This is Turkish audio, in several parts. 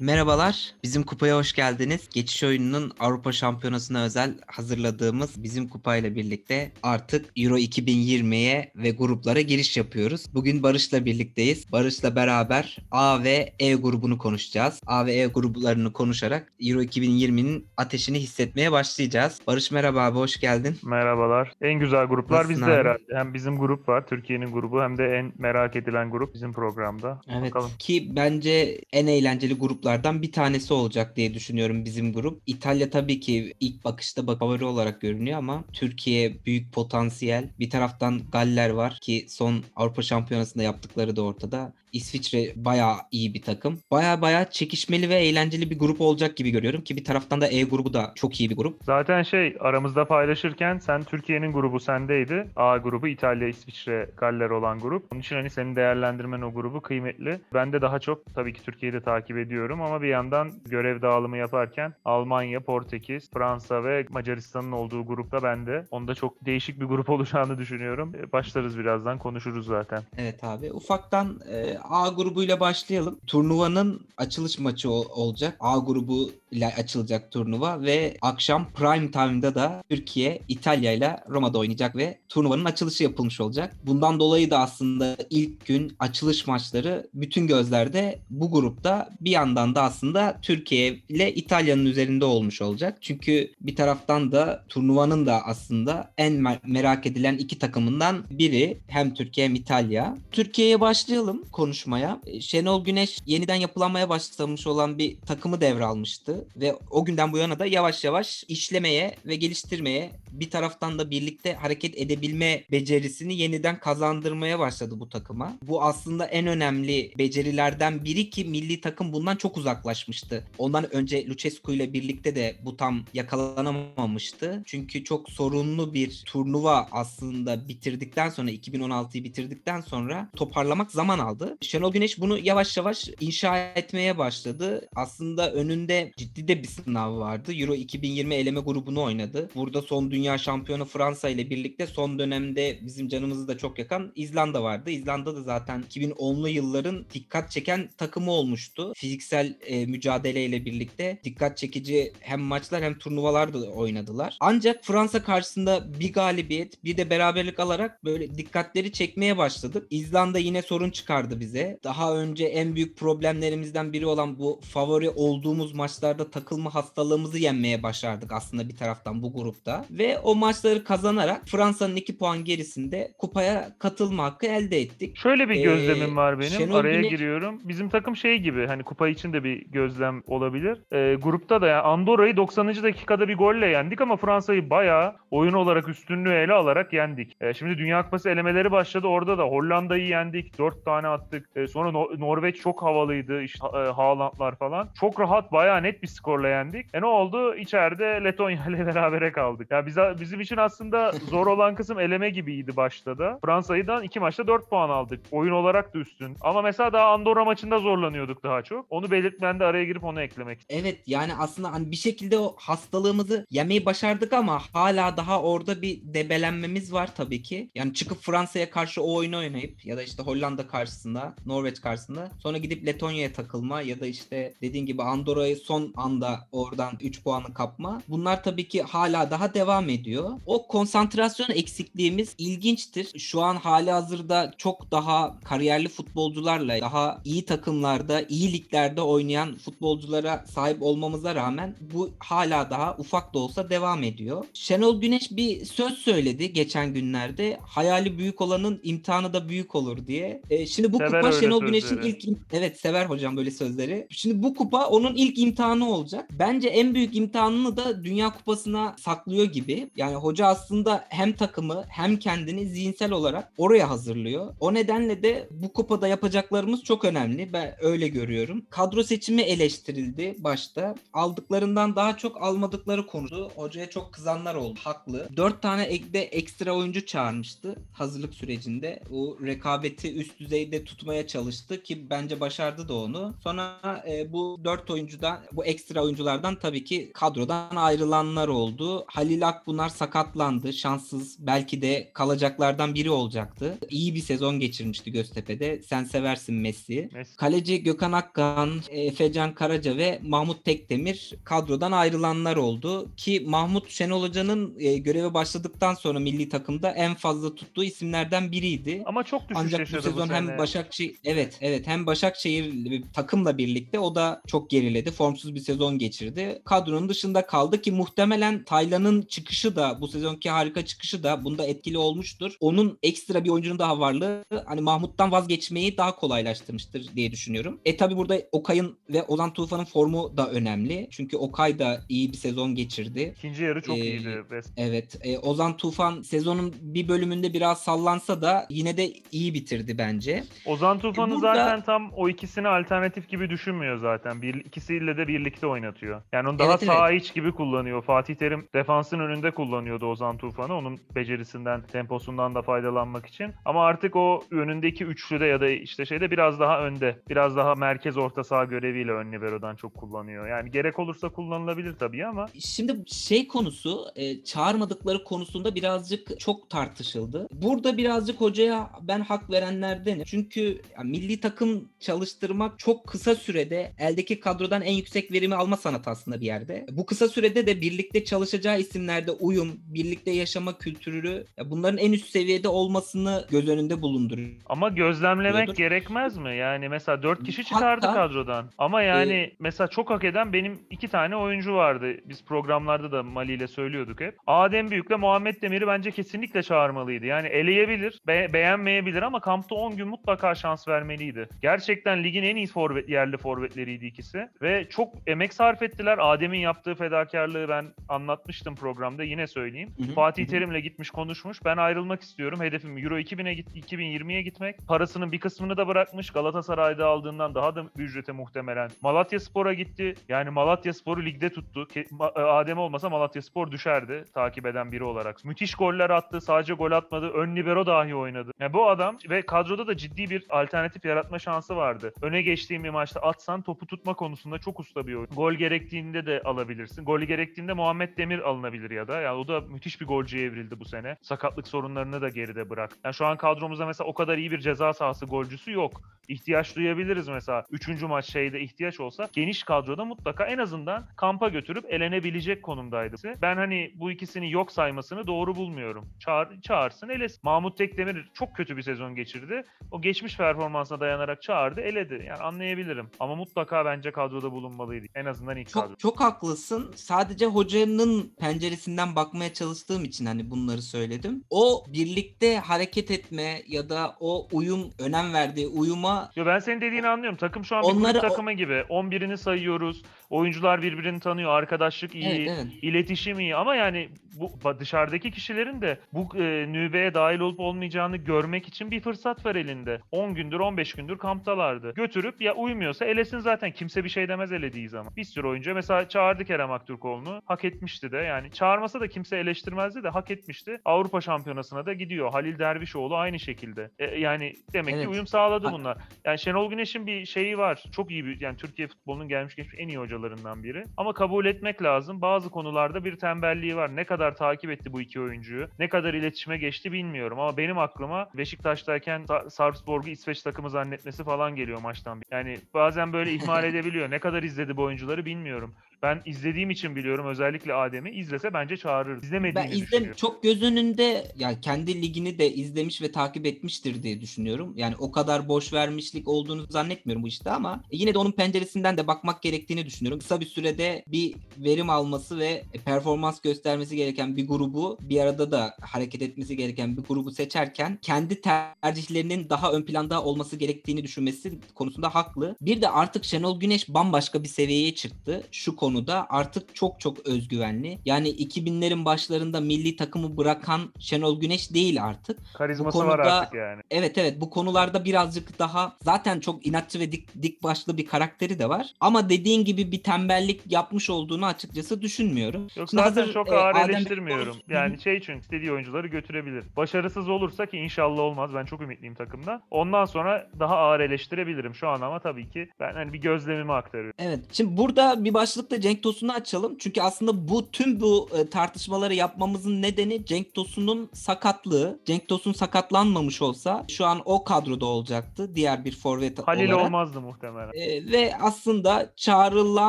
Merhabalar, bizim kupaya hoş geldiniz. Geçiş oyununun Avrupa Şampiyonası'na özel hazırladığımız bizim kupayla birlikte artık Euro 2020'ye ve gruplara giriş yapıyoruz. Bugün Barış'la birlikteyiz. Barış'la beraber A ve E grubunu konuşacağız. A ve E gruplarını konuşarak Euro 2020'nin ateşini hissetmeye başlayacağız. Barış merhaba abi, hoş geldin. Merhabalar. En güzel gruplar Nasılsın bizde abi? herhalde. Hem bizim grup var, Türkiye'nin grubu hem de en merak edilen grup bizim programda. Evet Bakalım. ki bence en eğlenceli gruplardan bir tanesi olacak diye düşünüyorum bizim grup. İtalya tabii ki ilk bakışta bak- favori olarak görünüyor ama Türkiye büyük potansiyel. Bir taraftan Galler var ki son Avrupa Şampiyonası'nda yaptıkları da ortada. İsviçre bayağı iyi bir takım. Bayağı bayağı çekişmeli ve eğlenceli bir grup olacak gibi görüyorum ki bir taraftan da E grubu da çok iyi bir grup. Zaten şey aramızda paylaşırken sen Türkiye'nin grubu sendeydi. A grubu İtalya, İsviçre, Galler olan grup. Onun için hani senin değerlendirmen o grubu kıymetli. Ben de daha çok tabii ki Türkiye'yi de takip ediyorum ama bir yandan görev dağılımı yaparken Almanya, Portekiz, Fransa ve Macaristan'ın olduğu grupta ben de. Onda çok değişik bir grup olacağını düşünüyorum. E, Başlarız birazdan konuşuruz zaten. Evet abi. Ufaktan e, A grubuyla başlayalım. Turnuvanın açılış maçı ol- olacak. A grubu ile açılacak turnuva ve akşam prime time'da da Türkiye İtalya ile Roma'da oynayacak ve turnuvanın açılışı yapılmış olacak. Bundan dolayı da aslında ilk gün açılış maçları bütün gözlerde bu grupta bir yandan da aslında Türkiye ile İtalya'nın üzerinde olmuş olacak. Çünkü bir taraftan da turnuvanın da aslında en mer- merak edilen iki takımından biri hem Türkiye hem İtalya. Türkiye'ye başlayalım konuşmaya. E, Şenol Güneş yeniden yapılanmaya başlamış olan bir takımı devralmıştı ve o günden bu yana da yavaş yavaş işlemeye ve geliştirmeye bir taraftan da birlikte hareket edebilme becerisini yeniden kazandırmaya başladı bu takıma. Bu aslında en önemli becerilerden biri ki milli takım bundan çok uzaklaşmıştı. Ondan önce Lucescu ile birlikte de bu tam yakalanamamıştı. Çünkü çok sorunlu bir turnuva aslında bitirdikten sonra 2016'yı bitirdikten sonra toparlamak zaman aldı. Şenol Güneş bunu yavaş yavaş inşa etmeye başladı. Aslında önünde ciddi de bir sınav vardı. Euro 2020 eleme grubunu oynadı. Burada son dünya şampiyonu Fransa ile birlikte son dönemde bizim canımızı da çok yakan İzlanda vardı. İzlanda da zaten 2010'lu yılların dikkat çeken takımı olmuştu. Fiziksel e, mücadeleyle birlikte dikkat çekici hem maçlar hem turnuvalar da oynadılar. Ancak Fransa karşısında bir galibiyet bir de beraberlik alarak böyle dikkatleri çekmeye başladık. İzlanda yine sorun çıkardı bize. Daha önce en büyük problemlerimizden biri olan bu favori olduğumuz maçlarda takılma hastalığımızı yenmeye başardık aslında bir taraftan bu grupta. Ve o maçları kazanarak Fransa'nın 2 puan gerisinde kupaya katılma hakkı elde ettik. Şöyle bir Ee, gözlemim var benim. Şenol Araya Güneş- giriyorum. Bizim takım şey gibi hani kupa için de bir gözlem olabilir. Ee, grupta da yani Andorra'yı 90. dakikada bir golle yendik ama Fransa'yı bayağı oyun olarak üstünlüğü ele alarak yendik. Ee, şimdi Dünya Kupası elemeleri başladı. Orada da Hollanda'yı yendik. 4 tane attık. Ee, sonra No- Norveç çok havalıydı. İşte e, Haaland'lar falan. Çok rahat bayağı net bir skorla yendik. E ne oldu? İçeride Letonya ile berabere kaldık. Ya bize, bizim için aslında zor olan kısım eleme gibiydi başta da. Fransa'dan iki maçta 4 puan aldık. Oyun olarak da üstün. Ama mesela daha Andorra maçında zorlanıyorduk daha çok. Onu belirtmen de araya girip onu eklemek. Evet yani aslında hani bir şekilde o hastalığımızı yemeyi başardık ama hala daha orada bir debelenmemiz var tabii ki. Yani çıkıp Fransa'ya karşı o oyunu oynayıp ya da işte Hollanda karşısında, Norveç karşısında sonra gidip Letonya'ya takılma ya da işte dediğin gibi Andorra'yı son anda oradan 3 puanı kapma. Bunlar tabii ki hala daha devam ediyor. O konsantrasyon eksikliğimiz ilginçtir. Şu an hali hazırda çok daha kariyerli futbolcularla, daha iyi takımlarda, iyi liglerde oynayan futbolculara sahip olmamıza rağmen bu hala daha ufak da olsa devam ediyor. Şenol Güneş bir söz söyledi geçen günlerde. Hayali büyük olanın imtihanı da büyük olur diye. E, şimdi bu Sever kupa öyle Şenol Güneş'in ilk evet sever hocam böyle sözleri. Şimdi bu kupa onun ilk imtihanı olacak. Bence en büyük imtihanını da Dünya Kupası'na saklıyor gibi. Yani hoca aslında hem takımı hem kendini zihinsel olarak oraya hazırlıyor. O nedenle de bu kupada yapacaklarımız çok önemli. Ben öyle görüyorum. Kadro seçimi eleştirildi başta. Aldıklarından daha çok almadıkları konusu. Hocaya çok kızanlar oldu. Haklı. Dört tane ekde ekstra oyuncu çağırmıştı hazırlık sürecinde. O rekabeti üst düzeyde tutmaya çalıştı ki bence başardı da onu. Sonra e, bu dört oyuncudan bu ekstra oyunculardan tabii ki kadrodan ayrılanlar oldu. Halil Akbunar sakatlandı. Şanssız belki de kalacaklardan biri olacaktı. İyi bir sezon geçirmişti Göztepe'de. Sen seversin Messi'yi. Messi. Kaleci Gökhan Akkan Efecan Karaca ve Mahmut Tekdemir kadrodan ayrılanlar oldu. Ki Mahmut Şenol Hoca'nın e, göreve başladıktan sonra milli takımda en fazla tuttuğu isimlerden biriydi. Ama çok düşüş Ancak bu sezon sene. hem Başakşehir evet evet hem Başakşehir takımla birlikte o da çok geriledi. Formsuz bir sezon geçirdi. Kadronun dışında kaldı ki muhtemelen Taylan'ın çıkışı da bu sezonki harika çıkışı da bunda etkili olmuştur. Onun ekstra bir oyuncunun daha varlığı hani Mahmut'tan vazgeçmeyi daha kolaylaştırmıştır diye düşünüyorum. E tabi burada Okay'ın ve Ozan Tufan'ın formu da önemli. Çünkü Okay da iyi bir sezon geçirdi. İkinci yarı çok Ee, iyiydi. Evet. e, Ozan Tufan sezonun bir bölümünde biraz sallansa da yine de iyi bitirdi bence. Ozan Tufan'ı burada- zaten tam o ikisini alternatif gibi düşünmüyor zaten. Bir, ikisiyle de birlikte oynatıyor. Yani onu daha Evet, evet. sağ iç gibi kullanıyor. Fatih Terim defansın önünde kullanıyordu Ozan Tufan'ı. Onun becerisinden, temposundan da faydalanmak için. Ama artık o önündeki üçlüde ya da işte şeyde biraz daha önde. Biraz daha merkez orta saha göreviyle ön libero'dan çok kullanıyor. Yani gerek olursa kullanılabilir tabii ama Şimdi şey konusu e, çağırmadıkları konusunda birazcık çok tartışıldı. Burada birazcık hocaya ben hak verenlerdenim. Çünkü milli takım çalıştırmak çok kısa sürede eldeki kadrodan en yüksek verimi alma sanatı aslında bir yerde. Bu kısa sürede de birlikte çalışacağı isimlerde uyum, birlikte yaşama kültürü bunların en üst seviyede olmasını göz önünde bulunduruyor. Ama gözlemlemek Diyordur. gerekmez mi? Yani mesela 4 kişi çıkardı Hatta- kadrodan. Ama yani Ee, mesela çok hak eden benim iki tane oyuncu vardı. Biz programlarda da Mali ile söylüyorduk hep. Adem Büyük'le Muhammed Demir'i bence kesinlikle çağırmalıydı. Yani eleyebilir, be- beğenmeyebilir ama kampta 10 gün mutlaka şans vermeliydi. Gerçekten ligin en iyi forvet, yerli forvetleriydi ikisi. Ve çok emek sarf ettiler. Adem'in yaptığı fedakarlığı ben anlatmıştım programda. Yine söyleyeyim. Hı hı, Fatih. Terim'le gitmiş konuşmuş. Ben ayrılmak istiyorum. Hedefim Euro 2000'e git 2020'ye gitmek. Parasının bir kısmını da bırakmış. Galatasaray'da aldığından daha da bir ücrete muhtemelen. Malatya Spor'a gitti. Yani Malatya Spor'u ligde tuttu. E, Adem olmasa Malatya Spor düşerdi takip eden biri olarak. Müthiş goller attı. Sadece gol atmadı. Ön libero dahi oynadı. Yani bu adam ve kadroda da ciddi bir alternatif yaratma şansı vardı. Öne geçtiğim bir maçta atsan topu tutma konusunda çok usta bir oyun. Gol gerektiğinde de alabilirsin. Gol gerektiğinde Muhammed Demir alınabilir ya da. Yani o da müthiş bir golcüye evrildi bu sene. Sakatlık sorunlarını da geride bırak. Yani şu an kadromuzda mesela o kadar iyi bir ceza sahası golcüsü yok. İhtiyaç duyabiliriz mesela. Üçüncü maç şeyde ihtiyaç olsa geniş kadroda mutlaka en azından kampa götürüp elenebilecek konumdaydı. Ben hani bu ikisini yok saymasını doğru bulmuyorum. Çağır, çağırsın elesin. Mahmut Tekdemir çok kötü bir sezon geçirdi. O geçmiş performansına dayanarak çağırdı eledi. Yani anlayabilirim. Ama mutlaka bence kadroda bulunmalıydı. En azından ilk kadro. Çok çok haklısın. Sadece hocanın penceresinden bakmaya çalıştığım için hani bunları söyledim. O birlikte hareket etme ya da o uyum önem verdiği uyuma Yo ben senin dediğini anlıyorum. Takım şu an bir Onları kulüp takımı gibi. 11'ini sayıyoruz. Oyuncular birbirini tanıyor. Arkadaşlık iyi. evet evet. iletişim iyi ama yani bu dışarıdaki kişilerin de bu e, nübeye dahil olup olmayacağını görmek için bir fırsat var elinde. 10 gündür 15 gündür kamptalardı. Götürüp ya uymuyorsa elesin zaten kimse bir şey demez elediği zaman. Bir sürü oyuncu mesela çağırdı Kerem Aktürkoğlu'nu. Hak etmişti de yani çağırmasa da kimse eleştirmezdi de hak etmişti. Avrupa Şampiyonası'na da gidiyor. Halil Dervişoğlu aynı şekilde. E, yani demek ki Evet. uyum sağladı bunlar. Yani Şenol Güneş'in bir şeyi var. Çok iyi bir yani Türkiye futbolunun gelmiş geçmiş en iyi hocalarından biri. Ama kabul etmek lazım. Bazı konularda bir tembelliği var. Ne kadar takip etti bu iki oyuncuyu, ne kadar iletişime geçti bilmiyorum. Ama benim aklıma Beşiktaş'tayken Sa- Sarpsborg'u İsveç takımı zannetmesi falan geliyor maçtan. Yani bazen böyle ihmal edebiliyor. Ne kadar izledi bu oyuncuları bilmiyorum. Ben izlediğim için biliyorum özellikle Adem'i. izlese bence çağırır. İzlemediğini Ben izlem düşünüyorum. çok göz önünde yani kendi ligini de izlemiş ve takip etmiştir diye düşünüyorum. Yani o kadar boş vermişlik olduğunu zannetmiyorum bu işte ama yine de onun penceresinden de bakmak gerektiğini düşünüyorum. Kısa bir sürede bir verim alması ve performans göstermesi gereken bir grubu bir arada da hareket etmesi gereken bir grubu seçerken kendi tercihlerinin daha ön planda olması gerektiğini düşünmesi konusunda haklı. Bir de artık Şenol Güneş bambaşka bir seviyeye çıktı. Şu konuda artık çok çok özgüvenli. Yani 2000'lerin başlarında milli takımı bırakan Şenol Güneş değil artık. Karizması bu var konuda- artık yani. Evet evet bu konularda birazcık daha zaten çok inatçı ve dik, dik başlı bir karakteri de var. Ama dediğin gibi bir tembellik yapmış olduğunu açıkçası düşünmüyorum. Yok Şimdi zaten hazır, çok e, ağır Adem Bey eleştirmiyorum. konusu- Yani şey çünkü istediği oyuncuları götürebilir. Başarısız olursa ki inşallah olmaz. Ben çok ümitliyim takımda. Ondan sonra daha ağır eleştirebilirim şu an ama tabii ki ben hani bir gözlemimi aktarıyorum. Evet. Şimdi burada bir başlıkta Cenk Tosun'u açalım. Çünkü aslında bu tüm bu e, tartışmaları yapmamızın nedeni Cenk Tosun'un sakatlığı. Cenk Tosun sakatlanmamış olsa şu an o kadroda olacaktı. Diğer bir forvet Halil olarak. olmazdı muhtemelen. E, ve aslında çağrılan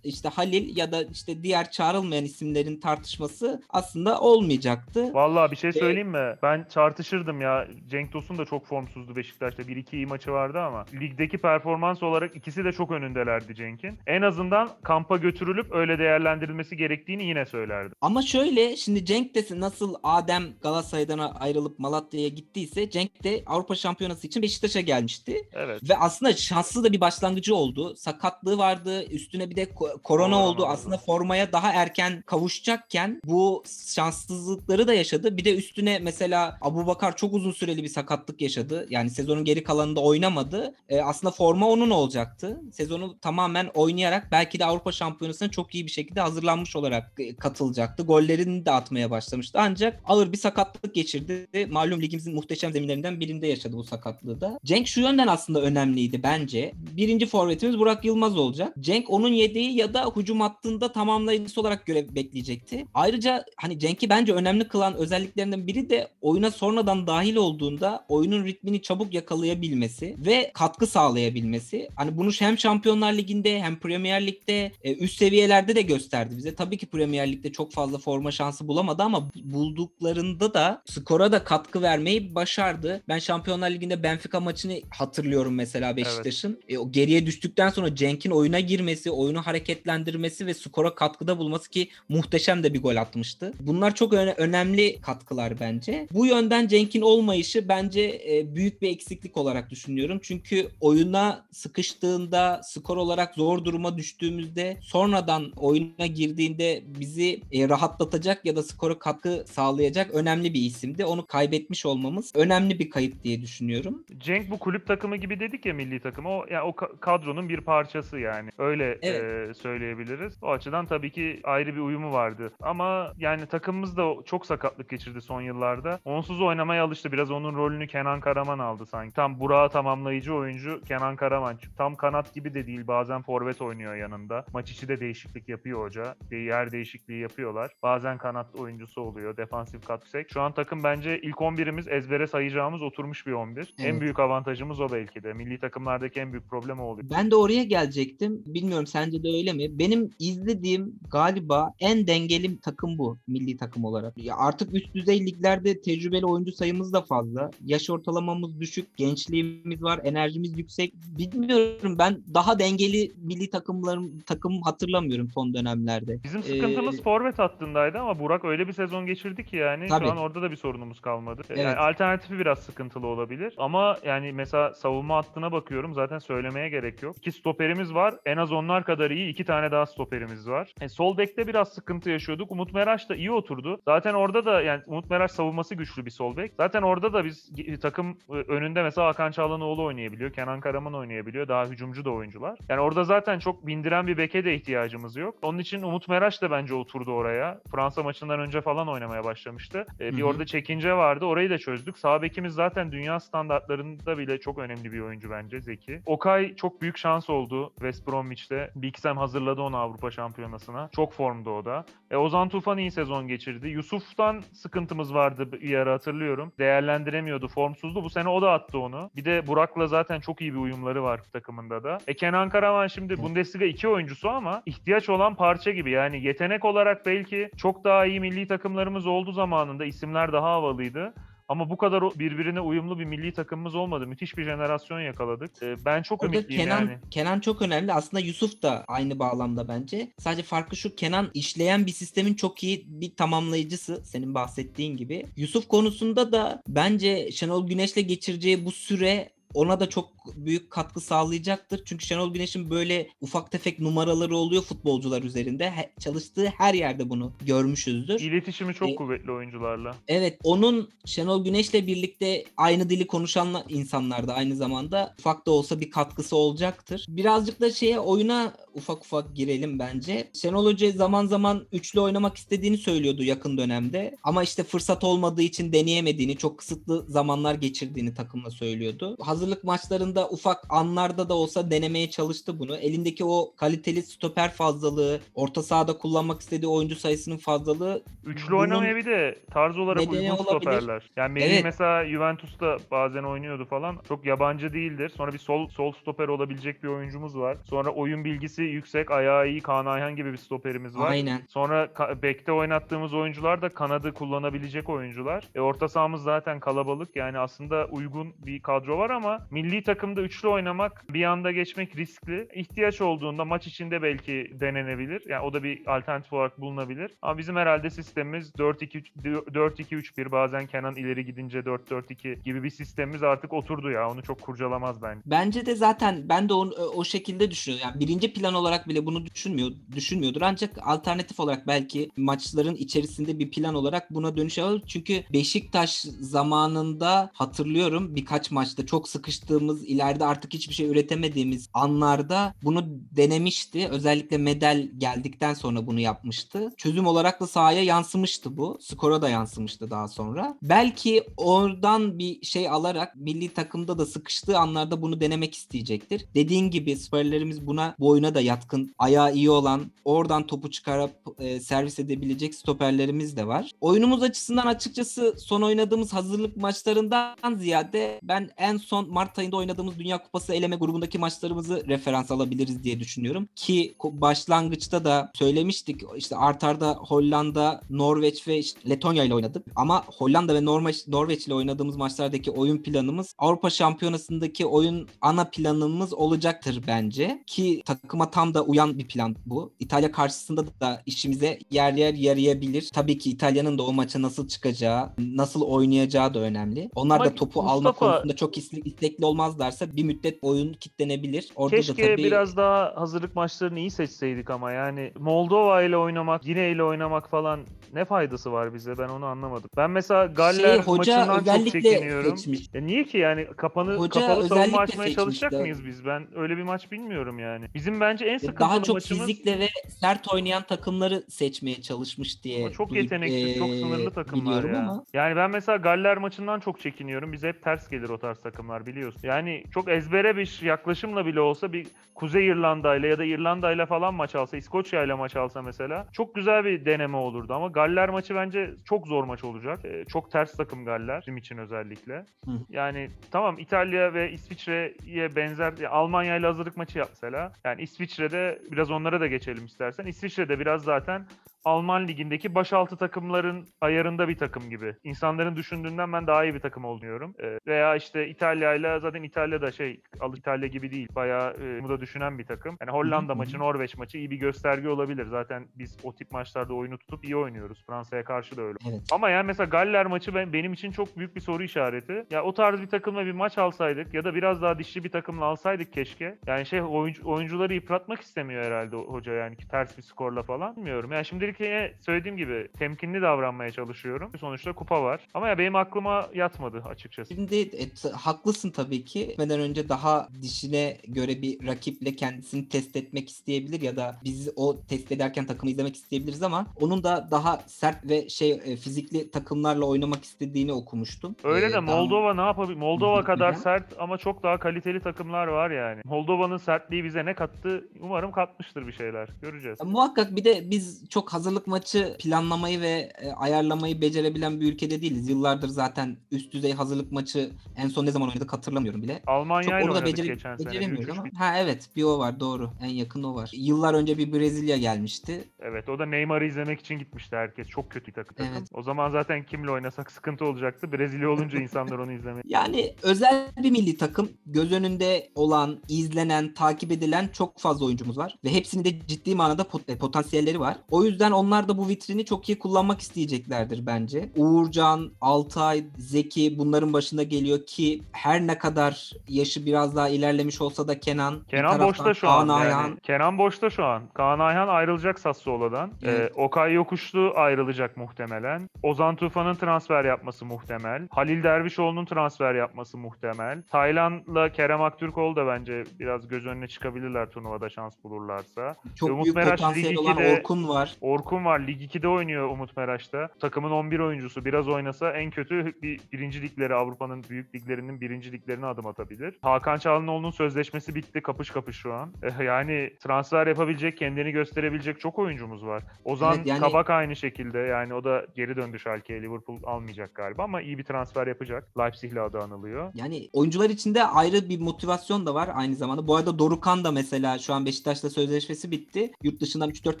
işte Halil ya da işte diğer çağrılmayan isimlerin tartışması aslında olmayacaktı. Vallahi bir şey söyleyeyim mi? Ben tartışırdım ya. Cenk Tosun da çok formsuzdu Beşiktaş'ta. 1-2 iyi maçı vardı ama ligdeki performans olarak ikisi de çok önündelerdi Cenk'in. En azından kampa götürülüp öyle değerlendirilmesi gerektiğini yine söylerdim. Ama şöyle şimdi Cenk de nasıl Adem Galatasaray'dan ayrılıp Malatya'ya gittiyse Cenk de Avrupa Şampiyonası için Beşiktaş'a gelmişti. Evet. Ve aslında şanslı da bir başlangıcı oldu. Sakatlığı vardı. Üstüne bir de ko- korona Korona oldu. Aslında formaya daha erken kavuşacakken bu şanssızlıkları da yaşadı. Bir de üstüne mesela Abubakar çok uzun süreli bir sakatlık yaşadı. Yani sezonun geri kalanında oynamadı. E, aslında forma onun olacaktı. Sezonu tamamen oynayarak belki de Avrupa Şampiyonası'na çok iyi bir şekilde hazırlanmış olarak e, katılacaktı. Gollerini de atmaya başlamıştı. Ancak ağır bir sakatlık geçirdi. Malum ligimizin muhteşem zeminlerinden birinde yaşadı bu sakatlığı da. Cenk şu yönden aslında önemliydi bence. Birinci forvetimiz Burak Yılmaz olacak. Cenk onun yedeği ya da hücum hattında tamamlayıcısı olarak görev bekleyecekti. Ayrıca hani Cenk'i bence önemli kılan özelliklerinden biri de oyuna sonradan dahil olduğunda oyunun ritmini çabuk yakalayabilmesi ve katkı sağlayabilmesi. Hani bunu hem Şampiyonlar Ligi'nde hem Premier Lig'de e, üst seviyelerde de gösterdi bize. Tabii ki Premier Lig'de çok fazla forma şansı bulamadı ama bulduklarında da skora da katkı vermeyi başardı. Ben Şampiyonlar Ligi'nde Benfica maçını hatırlıyorum mesela Beşiktaş'ın. E, o geriye düştükten sonra Cenk'in oyuna girmesi, oyunu hareketlendirmesi ve skora katkıda bulması ki muhteşem de bir gol atmıştı. Bunlar çok öne- önemli katkılar bence. Bu yönden Cenk'in olmayışı bence e, büyük bir eksiklik olarak düşünüyorum. Çünkü oyuna sıkıştığında, skor olarak zor duruma düştüğümüzde sonradan oyuna girdiğinde bizi e, rahatlatacak ya da skora katkı sağlayacak önemli bir isimdi. Onu kaybetmiş olmamız önemli bir kayıp diye düşünüyorum. Cenk bu kulüp takımı gibi dedik ya milli takımı. O yani o ka- kadronun bir parçası yani. Öyle Evet. Söyleyebiliriz. O açıdan tabii ki ayrı bir uyumu vardı. Ama yani takımımız da çok sakatlık geçirdi son yıllarda. Onsuz oynamaya alıştı. Biraz onun rolünü Kenan Karaman aldı sanki. Tam Burak'ı tamamlayıcı oyuncu Kenan Karaman. Tam kanat gibi de değil. Bazen forvet oynuyor yanında. Maç içi de değişiklik yapıyor hoca. Yer değişikliği yapıyorlar. Bazen kanat oyuncusu oluyor. Defansif kat yüksek. Şu an takım bence ilk 11'imiz ezbere sayacağımız oturmuş bir 11. En Evet. büyük avantajımız o belki de. Milli takımlardaki en büyük problem o oluyor. Ben de oraya gelecektim. Bilmiyorum sence de öyle mi? Benim izlediğim galiba en dengeli takım bu milli takım olarak. Ya artık üst düzey liglerde tecrübeli oyuncu sayımız da fazla. Yaş ortalamamız düşük, gençliğimiz var, enerjimiz yüksek. Bilmiyorum ben daha dengeli milli takımlarım takım hatırlamıyorum son dönemlerde. Bizim sıkıntımız Ee, forvet hattındaydı ama Burak öyle bir sezon geçirdi ki yani Tabii. şu an orada da bir sorunumuz kalmadı. Evet. Yani alternatifi biraz sıkıntılı olabilir. Ama yani mesela savunma hattına bakıyorum zaten söylemeye gerek yok. İki stoperimiz var. En az onlar kadar iyi iki tane daha stoperimiz var. E, sol bekte biraz sıkıntı yaşıyorduk. Umut Meraş da iyi oturdu. Zaten orada da yani Umut Meraş savunması güçlü bir sol bek. Zaten orada da biz e, takım e, önünde mesela Hakan Çağlanoğlu oynayabiliyor. Kenan Karaman oynayabiliyor. Daha hücumcu da oyuncular. Yani orada zaten çok bindiren bir beke de ihtiyacımız yok. Onun için Umut Meraş da bence oturdu oraya. Fransa maçından önce falan oynamaya başlamıştı. E, bir orada çekince vardı. Orayı da çözdük. Sağ bekimiz zaten dünya standartlarında bile çok önemli bir oyuncu bence Zeki. Okay çok büyük şans oldu West Bromwich'te. Big Sam hazırladı onu Avrupa Şampiyonası'na. Çok formda o da. E, Ozan Tufan iyi sezon geçirdi. Yusuf'tan sıkıntımız vardı bir ara hatırlıyorum. Değerlendiremiyordu, formsuzdu. Bu sene o da attı onu. Bir de Burak'la zaten çok iyi bir uyumları var takımında da. E Kenan Karaman şimdi Bundesliga 2 oyuncusu ama ihtiyaç olan parça gibi. Yani yetenek olarak belki çok daha iyi milli takımlarımız oldu zamanında. isimler daha havalıydı. Ama bu kadar birbirine uyumlu bir milli takımımız olmadı. Müthiş bir jenerasyon yakaladık. E, ben çok Orada ümitliyim Kenan yani. Kenan çok önemli. Aslında Yusuf da aynı bağlamda bence. Sadece farkı şu Kenan işleyen bir sistemin çok iyi bir tamamlayıcısı senin bahsettiğin gibi. Yusuf konusunda da bence Şenol Güneş'le geçireceği bu süre ona da çok büyük katkı sağlayacaktır. Çünkü Şenol Güneş'in böyle ufak tefek numaraları oluyor futbolcular üzerinde. He- çalıştığı her yerde bunu görmüşüzdür. İletişimi çok E, kuvvetli oyuncularla. Evet onun Şenol Güneş'le birlikte aynı dili konuşan insanlar da aynı zamanda ufak da olsa bir katkısı olacaktır. Birazcık da şeye oyuna ufak ufak girelim bence. Şenol Hoca zaman zaman üçlü oynamak istediğini söylüyordu yakın dönemde. Ama işte fırsat olmadığı için deneyemediğini, çok kısıtlı zamanlar geçirdiğini takımla söylüyordu. Hazır hazırlık maçlarında ufak anlarda da olsa denemeye çalıştı bunu. Elindeki o kaliteli stoper fazlalığı, orta sahada kullanmak istediği oyuncu sayısının fazlalığı Üçlü oynamaya bir de tarz olarak uygun olabilir. stoperler. Yani Melih Evet. mesela Juventus'ta bazen oynuyordu falan. Çok yabancı değildir. Sonra bir sol sol stoper olabilecek bir oyuncumuz var. Sonra oyun bilgisi yüksek, ayağı iyi Kaan Ayhan gibi bir stoperimiz var. aynen. Sonra bekte oynattığımız oyuncular da kanadı kullanabilecek oyuncular. E, orta sahamız zaten kalabalık. Yani aslında uygun bir kadro var ama milli takımda üçlü oynamak bir anda geçmek riskli. İhtiyaç olduğunda maç içinde belki denenebilir. Yani o da bir alternatif olarak bulunabilir. Ama bizim herhalde sistemimiz 4-2-3 4-2-3-1 bazen Kenan ileri gidince 4-4-2 gibi bir sistemimiz artık oturdu ya. Onu çok kurcalamaz bence. Bence de zaten ben de o, o şekilde düşünüyorum. Yani birinci plan olarak bile bunu düşünmüyor, düşünmüyordur. Ancak alternatif olarak belki maçların içerisinde bir plan olarak buna dönüşebilir. Çünkü Beşiktaş zamanında hatırlıyorum birkaç maçta çok sıkıştığımız, ileride artık hiçbir şey üretemediğimiz anlarda bunu denemişti. Özellikle medal geldikten sonra bunu yapmıştı. Çözüm olarak da sahaya yansımıştı bu. Skora da yansımıştı daha sonra. Belki oradan bir şey alarak milli takımda da sıkıştığı anlarda bunu denemek isteyecektir. Dediğin gibi stoperlerimiz buna boyuna da yatkın, ayağı iyi olan, oradan topu çıkarıp e, servis edebilecek stoperlerimiz de var. Oyunumuz açısından açıkçası son oynadığımız hazırlık maçlarından ziyade ben en son Mart ayında oynadığımız Dünya Kupası eleme grubundaki maçlarımızı referans alabiliriz diye düşünüyorum. Ki başlangıçta da söylemiştik işte artarda Hollanda, Norveç ve işte Letonya ile oynadık. Ama Hollanda ve Norveç, Norveç ile oynadığımız maçlardaki oyun planımız Avrupa Şampiyonası'ndaki oyun ana planımız olacaktır bence. Ki takıma tam da uyan bir plan bu. İtalya karşısında da işimize yer yer yarayabilir. Tabii ki İtalya'nın da o maça nasıl çıkacağı, nasıl oynayacağı da önemli. Onlar Ama da topu alma Mustafa- konusunda çok istekli, istekli olmazlarsa bir müddet oyun kitlenebilir. Orada da Keşke tabii biraz daha hazırlık maçlarını iyi seçseydik ama yani Moldova ile oynamak, Yine ile oynamak falan ne faydası var bize ben onu anlamadım. Ben mesela Galler Şey, hoca maçından çok özellikle çekiniyorum. seçmiş. E niye ki yani kapanı Hoca kapalı savunma açmaya çalışacak mıyız biz? Ben öyle bir maç bilmiyorum yani. Bizim bence en sıkıntılı Daha çok maçımız fizikle ve sert oynayan takımları seçmeye çalışmış diye. Ama çok duy- yeteneksiz, çok eee, sınırlı takımlar ya. ama Yani ben mesela Galler maçından çok çekiniyorum. Bize hep ters gelir o tarz takımlar biliyorsun. Yani çok ezbere bir yaklaşımla bile olsa bir Kuzey İrlanda ile ya da İrlanda ile falan maç alsa, İskoçya ile maç alsa mesela çok güzel bir deneme olurdu. Ama Galler maçı bence çok zor maç olacak. Ee, çok ters takım Galler bizim için özellikle. Hı. Yani tamam İtalya ve İsviçre'ye benzer ya Almanya ile hazırlık maçı yap mesela. Yani İsviçre'de biraz onlara da geçelim istersen. İsviçre'de biraz zaten Alman ligindeki baş altı takımların ayarında bir takım gibi. İnsanların düşündüğünden ben daha iyi bir takım oluyorum. Ee, veya işte İtalya ile zaten İtalya da şey al İtalya gibi değil. Bayağı e, bu da düşünen bir takım. Yani Hollanda maçı, Norveç maçı iyi bir gösterge olabilir. Zaten biz o tip maçlarda oyunu tutup iyi oynuyoruz. Fransa'ya karşı da öyle. evet. Ama yani mesela Galler maçı ben, benim için çok büyük bir soru işareti. Ya o tarz bir takımla bir maç alsaydık ya da biraz daha dişli bir takımla alsaydık keşke. Yani şey oyuncu, oyuncuları yıpratmak istemiyor herhalde hoca yani ki ters bir skorla falan. Bilmiyorum. Yani şimdilik yine söylediğim gibi temkinli davranmaya çalışıyorum. Sonuçta kupa var. Ama ya benim aklıma yatmadı açıkçası. Şimdi e, t- haklısın tabii ki. Gitmeden önce daha dişine göre bir rakiple kendisini test etmek isteyebilir ya da biz o test ederken takımı izlemek isteyebiliriz ama onun da daha sert ve şey e, fizikli takımlarla oynamak istediğini okumuştum. Öyle Ee, de daha- Moldova ne yapabilir? Moldova kadar sert ama çok daha kaliteli takımlar var yani. Moldova'nın sertliği bize ne kattı? Umarım katmıştır bir şeyler. Göreceğiz. Ya Muhakkak bir de biz çok hazırlık maçı planlamayı ve e, ayarlamayı becerebilen bir ülkede değiliz. Yıllardır zaten üst düzey hazırlık maçı en son ne zaman oynadık hatırlamıyorum bile. Çok Almanya ile onu da oynadık becere- geçen beceremiyoruz 3-3 ama. Ha evet bir o var doğru. En yakın o var. Yıllar önce bir Brezilya gelmişti. Evet o da Neymar'ı izlemek için gitmişti herkes. Çok kötü takım. takım. Evet. O zaman zaten kimle oynasak sıkıntı olacaktı. Brezilya olunca insanlar onu izlemeye. Yani özel bir milli takım göz önünde olan, izlenen, takip edilen çok fazla oyuncumuz var. Ve hepsinin de ciddi manada pot- e, potansiyelleri var. O yüzden onlar da bu vitrini çok iyi kullanmak isteyeceklerdir bence. Uğurcan, Altay, Zeki bunların başında geliyor ki her ne kadar yaşı biraz daha ilerlemiş olsa da Kenan. Kenan boşta şu an. Kaan Yani. Ayhan. Kenan boşta şu an. Kaan Ayhan ayrılacak Sassuolo'dan. Evet. Ee, Okay Yokuşlu ayrılacak muhtemelen. Ozan Tufan'ın transfer yapması muhtemel. Halil Dervişoğlu'nun transfer yapması muhtemel. Taylan'la Kerem Aktürkoğlu da bence biraz göz önüne çıkabilirler turnuvada şans bulurlarsa. Çok Umut büyük Meraş potansiyel olan 2'de Orkun var. Orkun Orkun var. Lig 2'de oynuyor Umut Meraş'ta. Takımın 11 oyuncusu. Biraz oynasa en kötü bir birinci ligleri Avrupa'nın büyük liglerinin birinci liglerine adım atabilir. Hakan Çalhanoğlu'nun sözleşmesi bitti. Kapış kapış şu an. Eh, Yani transfer yapabilecek, kendini gösterebilecek çok oyuncumuz var. Ozan Evet, yani- Kabak aynı şekilde. Yani o da geri döndü Schalke'ye. Liverpool almayacak galiba ama iyi bir transfer yapacak. Leipzig'le adı anılıyor. Yani oyuncular içinde ayrı bir motivasyon da var aynı zamanda. Bu arada Dorukan da mesela şu an Beşiktaş'la sözleşmesi bitti. Yurt dışından 3-4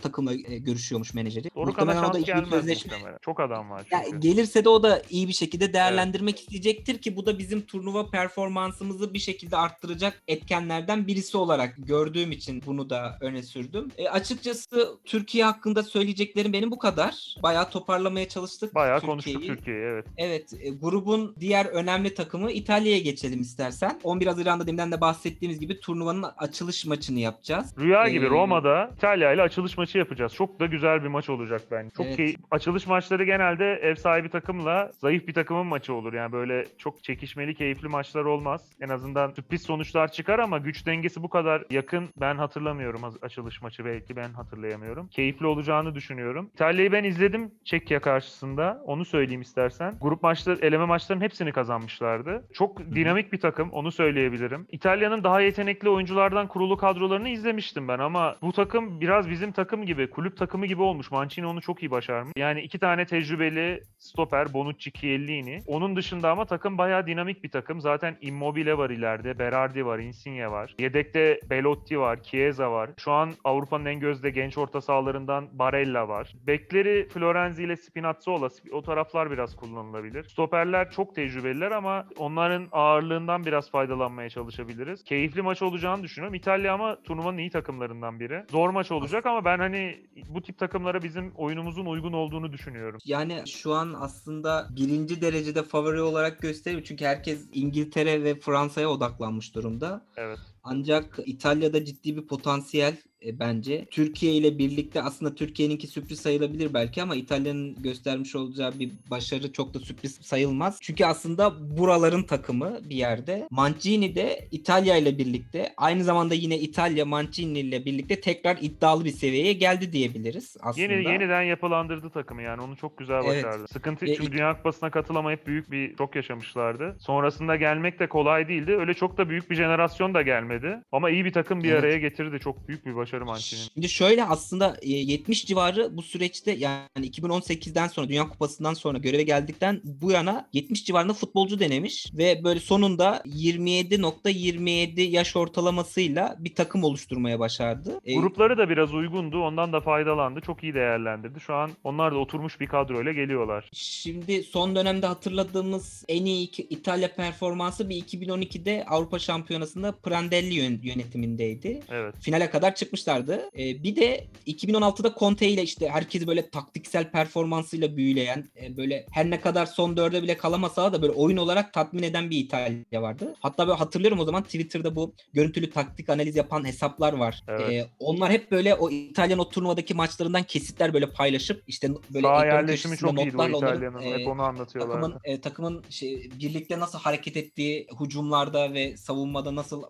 takımla e, görüşüyormuş menajeri. O da şans bir gelmez sözleşme. Çok adam var çünkü. gelirse de o da iyi bir şekilde değerlendirmek isteyecektir ki bu da bizim turnuva performansımızı bir şekilde arttıracak etkenlerden birisi olarak gördüğüm için bunu da öne sürdüm. E, açıkçası Türkiye hakkında söyleyeceklerim benim bu kadar. Bayağı toparlamaya çalıştık. Bayağı Türkiye'yi. konuştuk Türkiye'yi evet. Evet, e, grubun diğer önemli takımı İtalya'ya geçelim istersen. 11 Haziran'da deminden de bahsettiğimiz gibi turnuvanın açılış maçını yapacağız. Rüya gibi Ee, Roma'da İtalya ile açılış maçı yapacağız. Çok da güzel bir maç olacak bence. Çok Evet. keyif- Açılış maçları genelde ev sahibi takımla zayıf bir takımın maçı olur. Yani böyle çok çekişmeli, keyifli maçlar olmaz. En azından sürpriz sonuçlar çıkar ama güç dengesi bu kadar yakın ben hatırlamıyorum açılış maçı belki ben hatırlayamıyorum. Keyifli olacağını düşünüyorum. İtalya'yı ben izledim Çekya karşısında. Onu söyleyeyim istersen. Grup maçları, eleme maçlarının hepsini kazanmışlardı. Çok dinamik bir takım onu söyleyebilirim. İtalya'nın daha yetenekli oyunculardan kurulu kadrolarını izlemiştim ben ama bu takım biraz bizim takım gibi, kulüp takımı gibi olmuş. Mancini onu çok iyi başarmış. Yani iki tane tecrübeli stoper Bonucci, Chiellini. Onun dışında ama takım bayağı dinamik bir takım. Zaten Immobile var ileride, Berardi var, Insigne var. Yedekte Belotti var, Chiesa var. Şu an Avrupa'nın en gözde genç orta sahalarından Barella var. Bekleri Florenzi ile Spinazzola. O taraflar biraz kullanılabilir. Stoperler çok tecrübeliler ama onların ağırlığından biraz faydalanmaya çalışabiliriz. Keyifli maç olacağını düşünüyorum. İtalya ama turnuvanın iyi takımlarından biri. Zor maç olacak ama ben hani bu tip takımlara bizim oyunumuzun uygun olduğunu düşünüyorum. Yani şu an aslında birinci derecede favori olarak gösteriyor. Çünkü herkes İngiltere ve Fransa'ya odaklanmış durumda. Evet. Ancak İtalya'da ciddi bir potansiyel e, bence. Türkiye ile birlikte aslında Türkiye'ninki sürpriz sayılabilir belki ama İtalya'nın göstermiş olacağı bir başarı çok da sürpriz sayılmaz. Çünkü aslında buraların takımı bir yerde. Mancini de İtalya ile birlikte aynı zamanda yine İtalya Mancini ile birlikte tekrar iddialı bir seviyeye geldi diyebiliriz aslında. Yeni yeniden yapılandırdı takımı yani onu çok güzel Evet. başardı. Sıkıntı Ve çünkü ilk- Dünya Kupası'na katılamayıp büyük bir şok yaşamışlardı. Sonrasında gelmek de kolay değildi. Öyle çok da büyük bir jenerasyon da gelmedi. Ama iyi bir takım bir Evet. araya getirdi. Çok büyük bir başarı Mancini'nin. Şimdi şöyle aslında e, 70 civarı bu süreçte yani 2018'den sonra Dünya Kupası'ndan sonra göreve geldikten bu yana 70 civarında futbolcu denemiş ve böyle sonunda 27.27 yaş ortalamasıyla bir takım oluşturmaya başardı. E, Grupları da biraz uygundu. Ondan da faydalandı. Çok iyi değerlendirdi. Şu an onlar da oturmuş bir kadroyla geliyorlar. Şimdi son dönemde hatırladığımız en iyi İtalya performansı bir 2012'de Avrupa Şampiyonası'nda Prandelli yön- yönetimindeydi. Evet. finale kadar çıkmışlardı. Ee, bir de 2016'da Conte ile işte herkesi böyle taktiksel performansıyla büyüleyen, e, böyle her ne kadar son dörde bile kalamasa da böyle oyun olarak tatmin eden bir İtalya vardı. Hatta böyle hatırlıyorum o zaman Twitter'da bu görüntülü taktik analiz yapan hesaplar var. Evet. Ee, onlar hep böyle o İtalyan o turnuvadaki maçlarından kesitler böyle paylaşıp işte böyle Sağ yerleşimi çok iyiydi onların, İtalya'nın. e, Hep onu anlatıyorlardı. takımın e, takımın şey, birlikte nasıl hareket ettiği, hücumlarda ve savunmada nasıl e,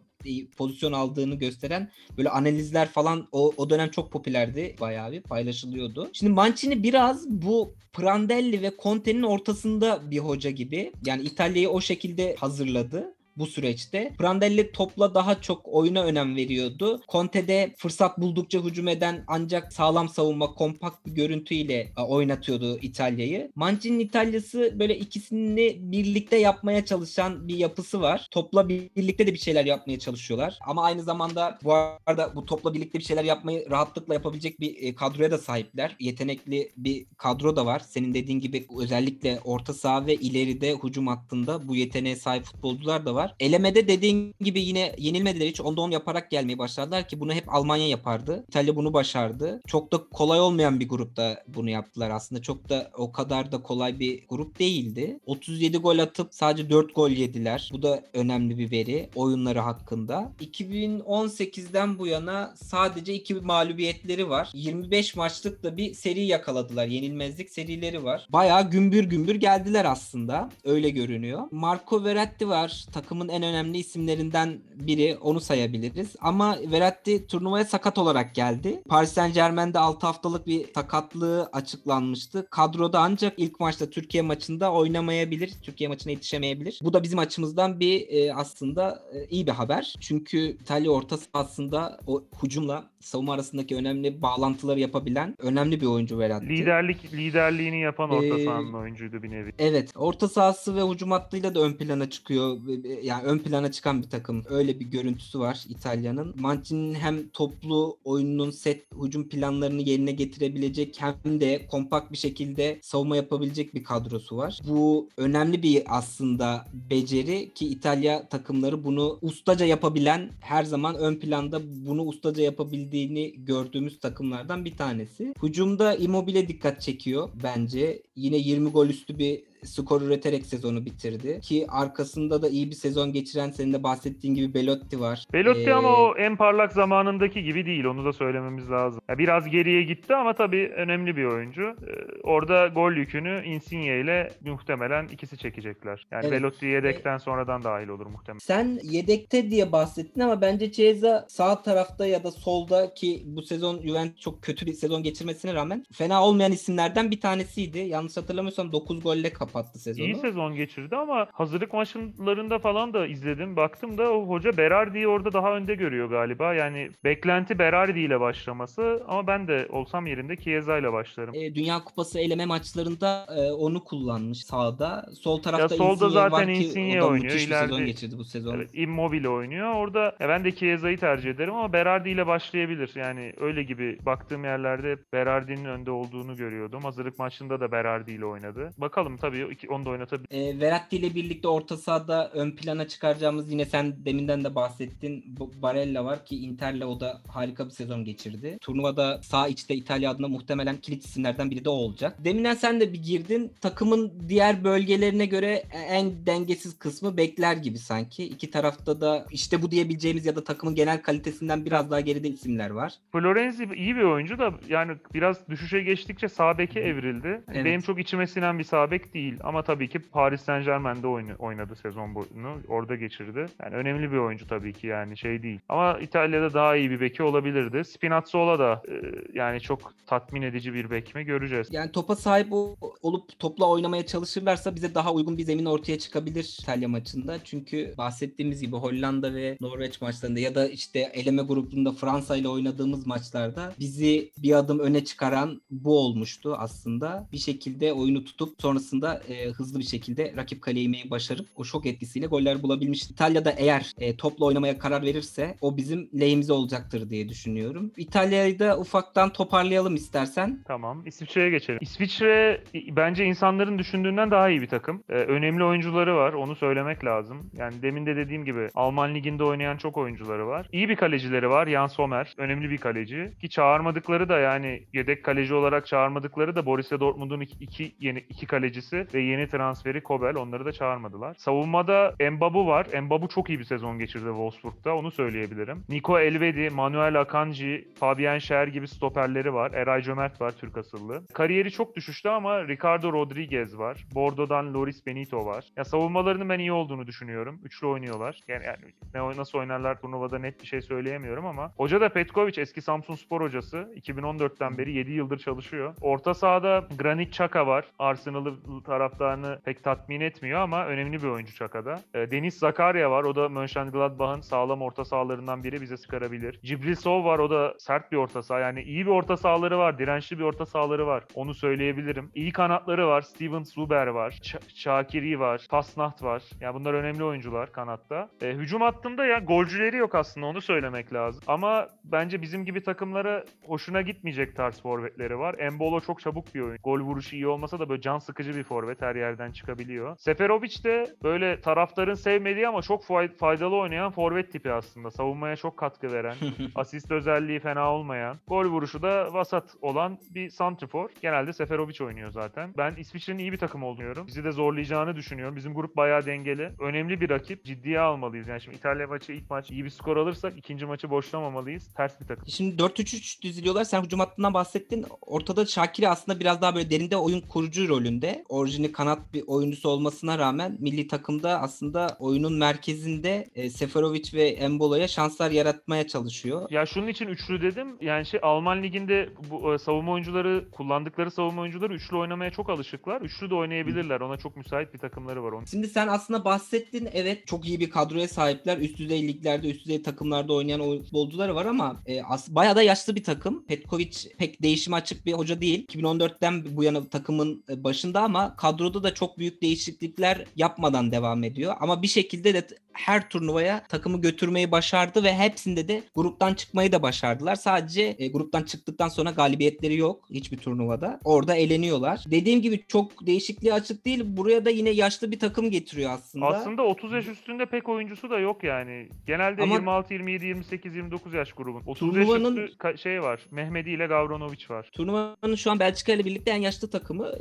pozisyon aldığını gösteren böyle analizler falan o, o dönem çok popülerdi. Bayağı bir paylaşılıyordu. Şimdi Mancini biraz bu Prandelli ve Conte'nin ortasında bir hoca gibi. Yani İtalya'yı o şekilde hazırladı bu süreçte. Prandelli topla daha çok oyuna önem veriyordu. Conte'de fırsat buldukça hücum eden ancak sağlam savunma, kompakt bir görüntüyle e, oynatıyordu İtalya'yı. Mancini'nin İtalya'sı böyle ikisini birlikte yapmaya çalışan bir yapısı var. Topla birlikte de bir şeyler yapmaya çalışıyorlar. Ama aynı zamanda bu arada bu topla birlikte bir şeyler yapmayı rahatlıkla yapabilecek bir e, kadroya da sahipler. Yetenekli bir kadro da var. Senin dediğin gibi özellikle orta saha ve ileride hücum hattında bu yeteneğe sahip futbolcular da var. Elemede dediğin gibi yine yenilmediler hiç. Onda on yaparak gelmeye başladılar ki bunu hep Almanya yapardı. İtalya bunu başardı. Çok da kolay olmayan bir grupta bunu yaptılar aslında. Çok da o kadar da kolay bir grup değildi. 37 gol atıp sadece 4 gol yediler. Bu da önemli bir veri oyunları hakkında. 2018'den bu yana sadece 2 mağlubiyetleri var. 25 maçlık da bir seri yakaladılar. Yenilmezlik serileri var. Bayağı gümbür gümbür geldiler aslında. Öyle görünüyor. Marco Verratti var takım takımın en önemli isimlerinden biri. Onu sayabiliriz. Ama Verratti turnuvaya sakat olarak geldi. Paris Saint Germain'de 6 haftalık bir sakatlığı açıklanmıştı. Kadroda ancak ilk maçta Türkiye maçında oynamayabilir. Türkiye maçına yetişemeyebilir. Bu da bizim açımızdan bir e, aslında e, iyi bir haber. Çünkü İtalya orta sahasında o hücumla savunma arasındaki önemli bağlantıları yapabilen önemli bir oyuncu Verratti. Liderlik liderliğini yapan orta Ee, sahanın oyuncuydu bir nevi. Evet, orta sahası ve hücum hattıyla da ön plana çıkıyor. Yani ön plana çıkan bir takım. Öyle bir görüntüsü var İtalya'nın. Mancini'nin hem toplu oyunun set hücum planlarını yerine getirebilecek hem de kompakt bir şekilde savunma yapabilecek bir kadrosu var. Bu önemli bir aslında beceri ki İtalya takımları bunu ustaca yapabilen her zaman ön planda bunu ustaca yapabildiğini gördüğümüz takımlardan bir tanesi. Hücumda Immobile dikkat çekiyor bence. Yine 20 gol üstü bir skor üreterek sezonu bitirdi. Ki arkasında da iyi bir sezon geçiren senin de bahsettiğin gibi Belotti var. Belotti Ee, ama o en parlak zamanındaki gibi değil. Onu da söylememiz lazım. Ya biraz geriye gitti ama tabii önemli bir oyuncu. Ee, orada gol yükünü Insigne ile muhtemelen ikisi çekecekler. Yani Evet. Belotti yedekten sonradan dahil olur muhtemelen. Sen yedekte diye bahsettin ama bence Chiesa sağ tarafta ya da solda ki bu sezon Juventus çok kötü bir sezon geçirmesine rağmen fena olmayan isimlerden bir tanesiydi. Yanlış hatırlamıyorsam 9 golle kapattı sezonu. İyi sezon geçirdi ama hazırlık maçlarında falan da izledim. Baktım da o hoca Berardi'yi orada daha önde görüyor galiba. Yani beklenti Berardi ile başlaması ama ben de olsam yerinde Chiesa ile başlarım. E, Dünya Kupası eleme maçlarında e, onu kullanmış sağda. Sol tarafta solda Insigne zaten var ki Insigne o da oynuyor. müthiş bir sezon İleride- geçirdi bu sezon. Evet, Immobile oynuyor. Orada ya ben de Chiesa'yı tercih ederim ama Berardi ile başlayabilir. Yani öyle gibi baktığım yerlerde Berardi'nin önde olduğunu görüyordum. Hazırlık maçında da Berardi ile oynadı. Bakalım tabii iki- onu da oynatabilir. E, Verratti ile birlikte orta sahada ön plana çıkaracağımız yine sen deminden de bahsettin. Barella var ki Inter'le o da harika bir sezon geçirdi. Turnuvada sağ içte İtalya adına muhtemelen kilit isimlerden biri de o olacak. Deminden sen de bir girdin. Takımın diğer bölgelerine göre en dengesiz kısmı bekler gibi sanki. İki tarafta da işte bu diyebileceğimiz ya da takımın genel kalitesinden biraz daha geride isimler var. Florenzi iyi bir oyuncu da yani biraz düşüşe geçtikçe sağ beke evrildi. Evet. Benim çok içime sinen bir sağ bek değil ama tabii ki Paris Saint Germain'de oyna- oynadı sezon boyunu. Orada geçirdi. Yani önemli bir oyuncu tabii ki yani şey değil. Ama İtalya'da daha iyi bir beki olabilirdi. Spinazzola da e, yani çok tatmin edici bir bek mi göreceğiz. Yani topa sahip ol- olup topla oynamaya çalışırlarsa bize daha uygun bir zemin ortaya çıkabilir İtalya maçında. Çünkü bahsettiğimiz gibi Hollanda ve Norveç maçlarında ya da işte eleme grubunda Fransa ile oynadığımız maçlarda bizi bir adım öne çıkaran bu olmuştu aslında. Bir şekilde oyunu tutup sonrasında e, hızlı bir şekilde rakip kaleye inmeyi başarıp o şok etkisiyle goller bulabilmiş. İtalya'da eğer e, topla oynamaya karar verirse o bizim lehimize olacaktır diye düşünüyorum. İtalya'yı da ufaktan toparlayalım istersen. Tamam. İsviçre'ye geçelim. İsviçre bence insanların düşündüğünden daha iyi bir takım. Ee, önemli oyuncuları var. Onu söylemek lazım. Yani demin de dediğim gibi Alman liginde oynayan çok oyuncuları var. İyi bir kalecileri var. Jan Sommer. Önemli bir kaleci. Ki çağırmadıkları da yani yedek kaleci olarak çağırmadıkları da Borussia Dortmund'un iki, iki yeni iki kalecisi ve yeni transferi Kobel. Onları da çağırmadılar. Savunmada Mbabu var. Mbabu çok iyi bir sezon geçirdi Wolfsburg'da. Onu söyleyebilirim. Nico Elvedi, Manuel Akanji, Fabian Schär gibi stoperleri var. Eray Cömert var Türk asıllı. Kariyeri çok düşüştü ama Ricardo Rodriguez var. Bordeaux'dan Loris Benito var. Ya savunmalarının ben iyi olduğunu düşünüyorum. Üçlü oynuyorlar. Yani, yani ne nasıl oynarlar turnuvada net bir şey söyleyemiyorum ama hoca da Petkovic eski Samsun Spor hocası. 2014'ten beri 7 yıldır çalışıyor. Orta sahada Granit Xhaka var. Arsenal'ı taraftarını pek tatmin etmiyor ama önemli bir oyuncu Xhaka'da. E, Deniz Zakaria var. O da Mönchengladbach'ın sağlam orta sahalarından biri bize çıkarabilir. Cibril Sov var. O da sert bir orta saha. Yani iyi bir orta sahaları var. Dirençli bir orta sahaları var. Onu söyleyebilirim. İyi kanatları var. Steven Zuber var. Ç- Şakiri var. Fasnacht var. Yani bunlar önemli oyuncular kanatta. E, hücum hattında ya golcüleri yok aslında onu söylemek lazım. Ama bence bizim gibi takımlara hoşuna gitmeyecek tarz forvetleri var. Embolo çok çabuk bir oyun. Gol vuruşu iyi olmasa da böyle can sıkıcı bir forvet her yerden çıkabiliyor. Seferovic de böyle taraftarın sevmediği ama çok fay- faydalı oynayan forvet tipi aslında. Savunmaya çok katkı veren, asist özelliği fena olmayan, gol vuruşu da vasat olan bir santrifor. Genelde Seferovic oynuyor zaten. Ben İsviçre'nin iyi bir takım olduğunu düşünüyorum. Bizi de zorlayacağını düşünüyorum. Bizim grup bayağı dengeli. Önemli bir rakip. Ciddiye almalıyız. Yani şimdi İtalya maçı ilk maç iyi bir skor alırsak ikinci maçı boşlamamalıyız. Ters bir takım. Şimdi 4-3-3 diziliyorlar. Sen hücum hattından bahsettin. Ortada Şakiri aslında biraz daha böyle derinde oyun kurucu rolünde. Orijini kanat bir oyuncusu olmasına rağmen milli takımda aslında oyunun merkezinde e, Seferovic ve Embola'ya şanslar yaratmaya çalışıyor. Ya şunun için üçlü dedim. Yani şey Alman liginde bu e, savunma oyuncuları kullandıkları savunma oyuncuları üçlü oynamaya çok alışıklar. Üçlü de oynayabilirler. Ona çok müsait bir takımları var onun. Şimdi sen aslında bahsettin evet çok iyi bir kadroya sahipler. Üst düzey liglerde, üst düzey takımlarda oynayan oy- futbolcuları var ama e, as- bayağı da yaşlı bir takım. Petkovic pek değişime açık bir hoca değil. 2014'ten bu yana takımın e, başında ama kadroda da çok büyük değişiklikler yapmadan devam ediyor. Ama bir şekilde de her turnuvaya takımı götürmeyi başardı ve hepsinde de gruptan çıkmayı da başardılar. Sadece e, gruptan çıktıktan sonra galibiyetleri yok hiçbir turnuvada. Orada eleniyorlar. Dediğim gibi çok değişikliğe açık değil. Buraya da yine yaşlı bir takım getiriyor aslında. Aslında 30 yaş üstünde pek oyuncusu da yok yani. Genelde Ama- 26, 27, 28, 29 yaş grubun. 30 Turnuvanın- yaş üstü şey var. Mehmedi ile Gavranovic var. Turnuvanın şu an Belçika ile birlikte en yaşlı takımı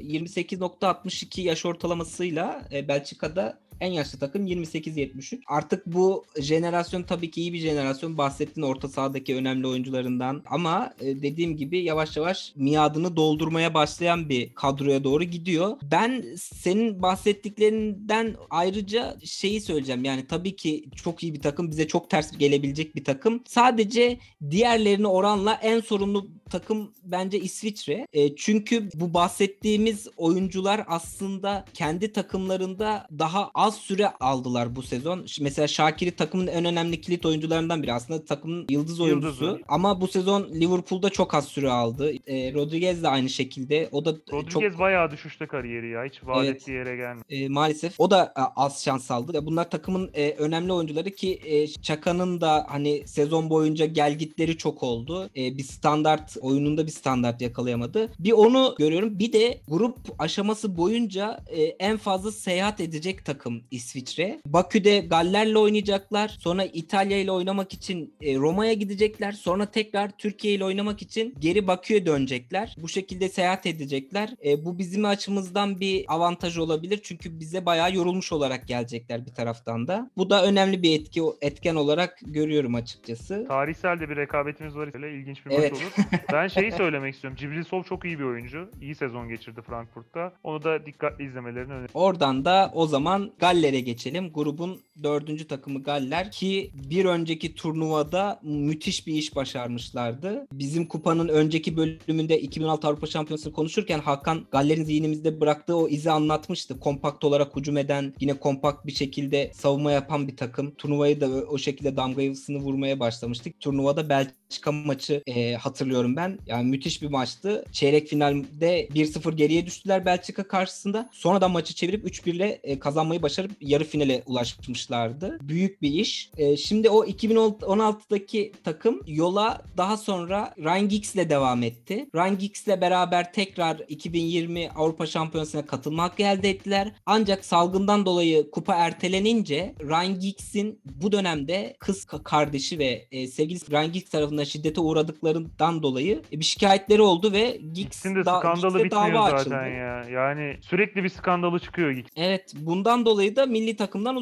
28.62 yaş ortalamasıyla e, Belçika'da en yaşlı takım 28-73. Artık bu jenerasyon tabii ki iyi bir jenerasyon. Bahsettiğin orta sahadaki önemli oyuncularından. Ama e, dediğim gibi yavaş yavaş miadını doldurmaya başlayan bir kadroya doğru gidiyor. Ben senin bahsettiklerinden ayrıca şeyi söyleyeceğim. Yani tabii ki çok iyi bir takım. Bize çok ters gelebilecek bir takım. Sadece diğerlerine oranla en sorunlu takım bence İsviçre. E, çünkü bu bahsettiğimiz oyuncular aslında kendi takımlarında daha az süre aldılar bu sezon. Mesela Şakir'i takımın en önemli kilit oyuncularından biri. Aslında takımın yıldız oyuncusu. Yıldızı. Ama bu sezon Liverpool'da çok az süre aldı. E, Rodriguez de aynı şekilde. O da e, Rodriguez çok bayağı düşüşte kariyeri ya. Hiç vaat Evet. ettiği yere gelmedi. e, maalesef o da e, az şans aldı. Bunlar takımın e, önemli oyuncuları ki e, Çaka'nın da hani sezon boyunca gelgitleri çok oldu. E, bir standart oyununda bir standart yakalayamadı. Bir onu görüyorum. Bir de grup aşaması boyunca e, en fazla seyahat edecek takım İsviçre. Bakü'de Galler'le oynayacaklar. Sonra İtalya ile oynamak için e, Roma'ya gidecekler. Sonra tekrar Türkiye ile oynamak için geri Bakü'ye dönecekler. Bu şekilde seyahat edecekler. E, bu bizim açımızdan bir avantaj olabilir. Çünkü bize bayağı yorulmuş olarak gelecekler bir taraftan da. Bu da önemli bir etki etken olarak görüyorum açıkçası. Tarihsel de bir rekabetimiz var. Öyle ilginç bir maç Evet. olur. Ben şeyi söylemek istiyorum. Cibrilsov çok iyi bir oyuncu. İyi sezon geçirdi Frankfurt'ta. Onu da dikkatli izlemelerini öneririm. Oradan da o zaman Galler'e geçelim. Grubun dördüncü takımı Galler ki bir önceki turnuvada müthiş bir iş başarmışlardı. Bizim kupanın önceki bölümünde 2016 Avrupa Şampiyonası'nı konuşurken Hakan Galler'in zihnimizde bıraktığı o izi anlatmıştı. Kompakt olarak hücum eden, yine kompakt bir şekilde savunma yapan bir takım. Turnuvayı da o- şekilde damgasını vurmaya başlamıştık. Turnuvada Belçika maçı e, hatırlıyorum ben. Yani müthiş bir maçtı. Çeyrek finalde 1-0 geriye düştüler Belçika karşısında. Sonradan maçı çevirip 3-1 ile e, kazanmayı başarıp yarı finale ulaşmışlardı. Büyük bir iş. E, şimdi o 2016'daki takım yola daha sonra Ryan Giggs'le devam etti. Ryan Giggs'le beraber tekrar 2020 Avrupa Şampiyonası'na katılma hakkı elde ettiler. Ancak salgından dolayı kupa ertelenince Ryan Giggs'in bu dönemde kız ka- kardeşi ve e, sevgilisi Ryan Giggs tarafından şiddete uğradıklarından dolayı e, bir şikayetleri oldu ve Giggs Giggs'in de da- skandalı Giggs'e dava bitmiyor zaten açıldı. ya. Yani sürekli bir skandalı çıkıyor Giggs. Evet bundan dolayı da milli takımdan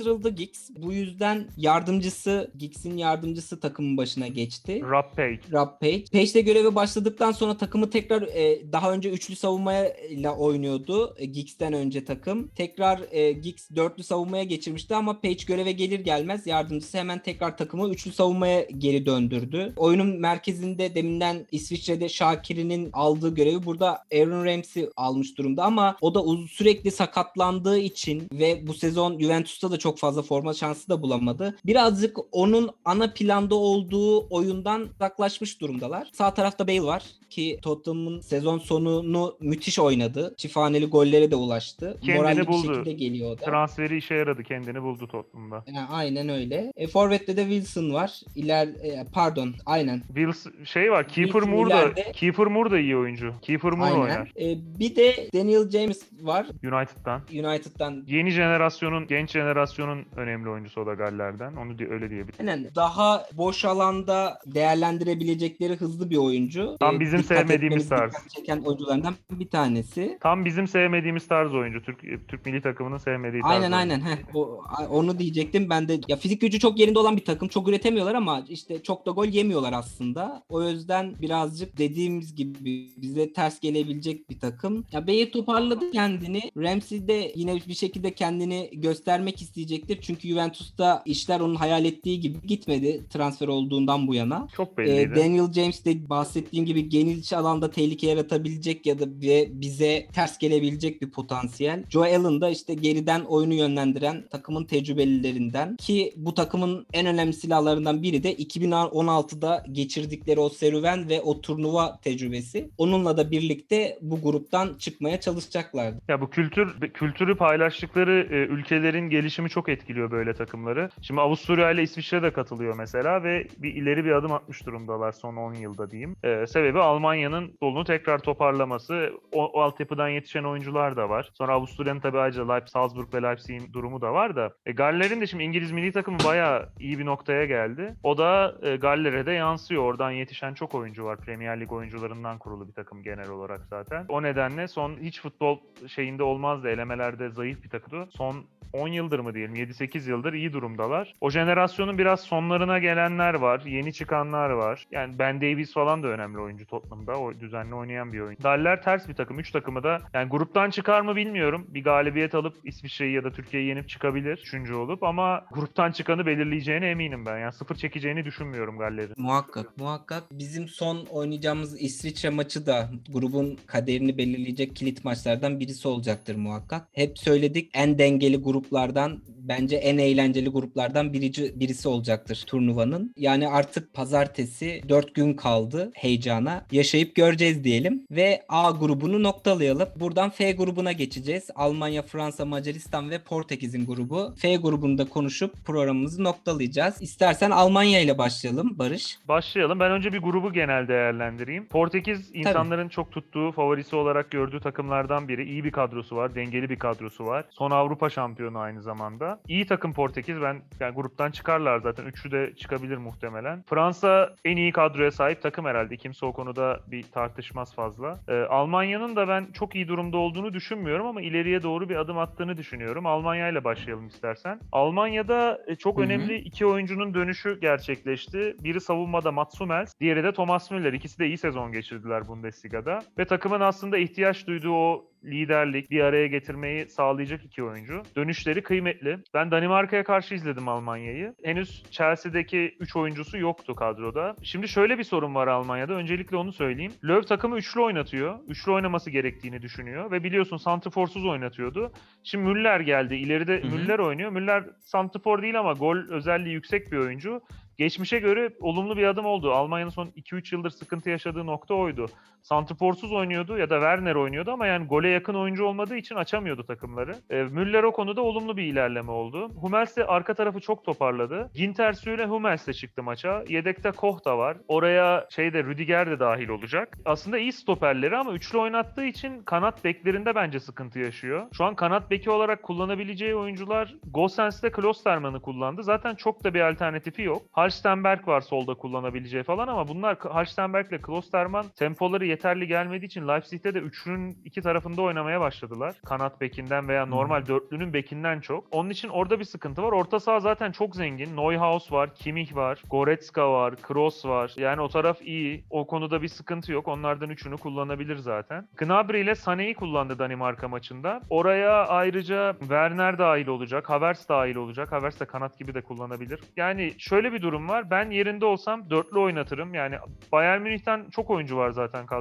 uzaklaştırıldı Giggs. Bu yüzden yardımcısı Giggs'in yardımcısı takımın başına geçti. Rob Page. Rob Page. Page'de göreve başladıktan sonra takımı tekrar e, daha önce üçlü savunmayla oynuyordu. E, Giggs'ten önce takım. Tekrar e, Giggs dörtlü savunmaya geçirmişti ama Page göreve gelir gelmez yardımcısı hemen tekrar takımı üçlü savunmaya geri döndürdü. Oyunun merkezinde deminden İsviçre'de Şakir'in aldığı görevi burada Aaron Ramsey almış durumda ama o da uz- sürekli sakatlandığı için ve bu sezon Juventus'ta da çok fazla forma şansı da bulamadı. Birazcık onun ana planda olduğu oyundan uzaklaşmış durumdalar. Sağ tarafta Bale var ki Tottenham'ın sezon sonunu müthiş oynadı. Çifthaneli gollere de ulaştı. Kendini Moralli buldu. bir şekilde geliyor o da. Transferi işe yaradı. Kendini buldu Tottenham'da. Yani aynen öyle. E, Forvet'te de Wilson var. İler e, pardon aynen. Wills şey var. Kiefer Wilson Moore da ileride- Kiefer Moore da iyi oyuncu. Kiefer Moore Aynen. oynar E, bir de Daniel James var United'dan. United'dan. Yeni jenerasyonun, genç jenerasyonun jenerasyonun önemli oyuncusu o da Galler'den. Onu öyle diyebilirim. Aynen. Daha boş alanda değerlendirebilecekleri hızlı bir oyuncu. Tam Ee, bizim sevmediğimiz tarz. çeken oyuncularından bir tanesi. Tam bizim sevmediğimiz tarz oyuncu. Türk Türk milli takımının sevmediği tarz Aynen oyuncu. aynen. Heh, o, onu diyecektim. Ben de ya fizik gücü çok yerinde olan bir takım. Çok üretemiyorlar ama işte çok da gol yemiyorlar aslında. O yüzden birazcık dediğimiz gibi bize ters gelebilecek bir takım. Ya Bayer toparladı kendini. Ramsey de yine bir şekilde kendini göstermek isteyecektir. Çünkü Juventus'ta işler onun hayal ettiği gibi gitmedi transfer olduğundan bu yana. Çok Ee, belliydi. Daniel James de bahsettiğim gibi geniş alanda tehlike yaratabilecek ya da ve bize ters gelebilecek bir potansiyel. Joe Allen da işte geriden oyunu yönlendiren takımın tecrübelilerinden ki bu takımın en önemli silahlarından biri de 2016'da geçirdikleri o serüven ve o turnuva tecrübesi. Onunla da birlikte bu gruptan çıkmaya çalışacaklardı. Ya bu kültür kültürü paylaştıkları e, ülkelerin gelişimi çok etkiliyor böyle takımları. Şimdi Avusturya ile İsviçre de katılıyor mesela ve bir ileri bir adım atmış durumdalar son 10 yılda diyeyim. E, sebebi Almanya'nın yolunu tekrar toparlaması. O, o altyapıdan yetişen oyuncular da var. Sonra Avusturya'nın tabii ayrıca Leipzig, Salzburg ve Leipzig'in durumu da var da. E, Galler'in de şimdi İngiliz milli takımı bayağı iyi bir noktaya geldi. O da e, Galler'e de yansıyor. Oradan yetişen çok oyuncu var. Premier Lig oyuncularından kurulu bir takım genel olarak zaten. O nedenle son hiç futbol şeyinde olmazdı. Elemelerde zayıf bir takımdı. Son 10 yıldır mı diyelim 7-8 yıldır iyi durumdalar. O jenerasyonun biraz sonlarına gelenler var. Yeni çıkanlar var. Yani Ben Davies falan da önemli oyuncu Tottenham'da. O düzenli oynayan bir oyuncu. Galler ters bir takım. 3 takımı da yani gruptan çıkar mı bilmiyorum. Bir galibiyet alıp İsviçre'yi ya da Türkiye'yi yenip çıkabilir. Üçüncü olup ama gruptan çıkanı belirleyeceğine eminim ben. Yani sıfır çekeceğini düşünmüyorum Galler'in. Muhakkak, muhakkak. Bizim son oynayacağımız İsviçre maçı da grubun kaderini belirleyecek kilit maçlardan birisi olacaktır muhakkak. Hep söyledik en dengeli gruplardan bence en eğlenceli gruplardan birici, birisi olacaktır turnuvanın. Yani artık pazartesi 4 gün kaldı heyecana. Yaşayıp göreceğiz diyelim. Ve A grubunu noktalayalım. Buradan F grubuna geçeceğiz. Almanya, Fransa, Macaristan ve Portekiz'in grubu. F grubunda konuşup programımızı noktalayacağız. İstersen Almanya ile başlayalım Barış. Başlayalım. Ben önce bir grubu genel değerlendireyim. Portekiz insanların çok tuttuğu, favorisi olarak gördüğü takımlardan biri. İyi bir kadrosu var, dengeli bir kadrosu var. Son Avrupa şampiyonu aynı zamanda. İyi takım Portekiz. Ben yani gruptan çıkarlar zaten. Üçü de çıkabilir muhtemelen. Fransa en iyi kadroya sahip takım herhalde. Kimse o konuda bir tartışmaz fazla. Ee, Almanya'nın da ben çok iyi durumda olduğunu düşünmüyorum ama ileriye doğru bir adım attığını düşünüyorum. Almanya ile başlayalım istersen. Almanya'da e, çok Hı hı. önemli iki oyuncunun dönüşü gerçekleşti. Biri savunmada Mats Hummels, diğeri de Thomas Müller. İkisi de iyi sezon geçirdiler Bundesliga'da. Ve takımın aslında ihtiyaç duyduğu o liderlik, bir araya getirmeyi sağlayacak iki oyuncu. Dönüşleri kıymetli. Ben Danimarka'ya karşı izledim Almanya'yı. Henüz Chelsea'deki 3 oyuncusu yoktu kadroda. Şimdi şöyle bir sorun var Almanya'da. Öncelikle onu söyleyeyim. Löw takımı üçlü oynatıyor. Üçlü oynaması gerektiğini düşünüyor. Ve biliyorsun santrforsuz oynatıyordu. Şimdi Müller geldi. İleride Hı hı. Müller oynuyor. Müller santrfor değil ama gol özelliği yüksek bir oyuncu. Geçmişe göre olumlu bir adım oldu. Almanya'nın son 2-3 yıldır sıkıntı yaşadığı nokta oydu. Santrforsuz oynuyordu ya da Werner oynuyordu ama yani gole yakın oyuncu olmadığı için açamıyordu takımları. E, Müller o konuda olumlu bir ilerleme oldu. Hummels de arka tarafı çok toparladı. Ginter ile Hummels de çıktı maça. Yedekte Koch da var. Oraya şeyde Rüdiger de dahil olacak. Aslında iyi stoperleri ama üçlü oynattığı için kanat beklerinde bence sıkıntı yaşıyor. Şu an kanat beki olarak kullanabileceği oyuncular Gosens'te Klosterman'ı kullandı. Zaten çok da bir alternatifi yok. Halstenberg var solda kullanabileceği falan ama bunlar Halstenberg ile Klosterman tempoları yeterli gelmediği için Leipzig'te de üçlünün iki tarafında oynamaya başladılar. Kanat bekinden veya normal dörtlünün bekinden çok. Onun için orada bir sıkıntı var. Orta saha zaten çok zengin. Neuhaus var, Kimmich var, Goretzka var, Kroos var. Yani o taraf iyi. O konuda bir sıkıntı yok. Onlardan üçünü kullanabilir zaten. Gnabry ile Sané'yi kullandı Danimarka maçında. Oraya ayrıca Werner dahil olacak, Havertz dahil olacak. Havertz de kanat gibi de kullanabilir. Yani şöyle bir durum var. Ben yerinde olsam dörtlü oynatırım. Yani Bayern Münih'ten çok oyuncu var zaten kadroda.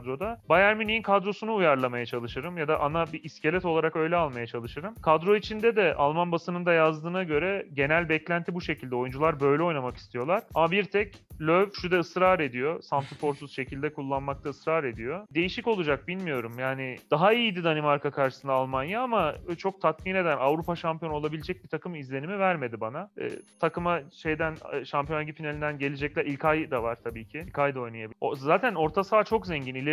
Bayern Münih'in kadrosunu uyarlamaya çalışırım ya da ana bir iskelet olarak öyle almaya çalışırım. Kadro içinde de Alman basınında yazdığına göre genel beklenti bu şekilde. Oyuncular böyle oynamak istiyorlar. Ama bir tek Löw şu da ısrar ediyor. Santrforsuz şekilde kullanmakta ısrar ediyor. Değişik olacak bilmiyorum. Yani daha iyiydi Danimarka karşısında Almanya ama çok tatmin eden Avrupa şampiyonu olabilecek bir takım izlenimi vermedi bana. Ee, takıma şeyden e, Şampiyon finalinden gelecekler. İlkay da var tabii ki. İlkay da oynayabilir. O, zaten orta saha çok zengin. İleri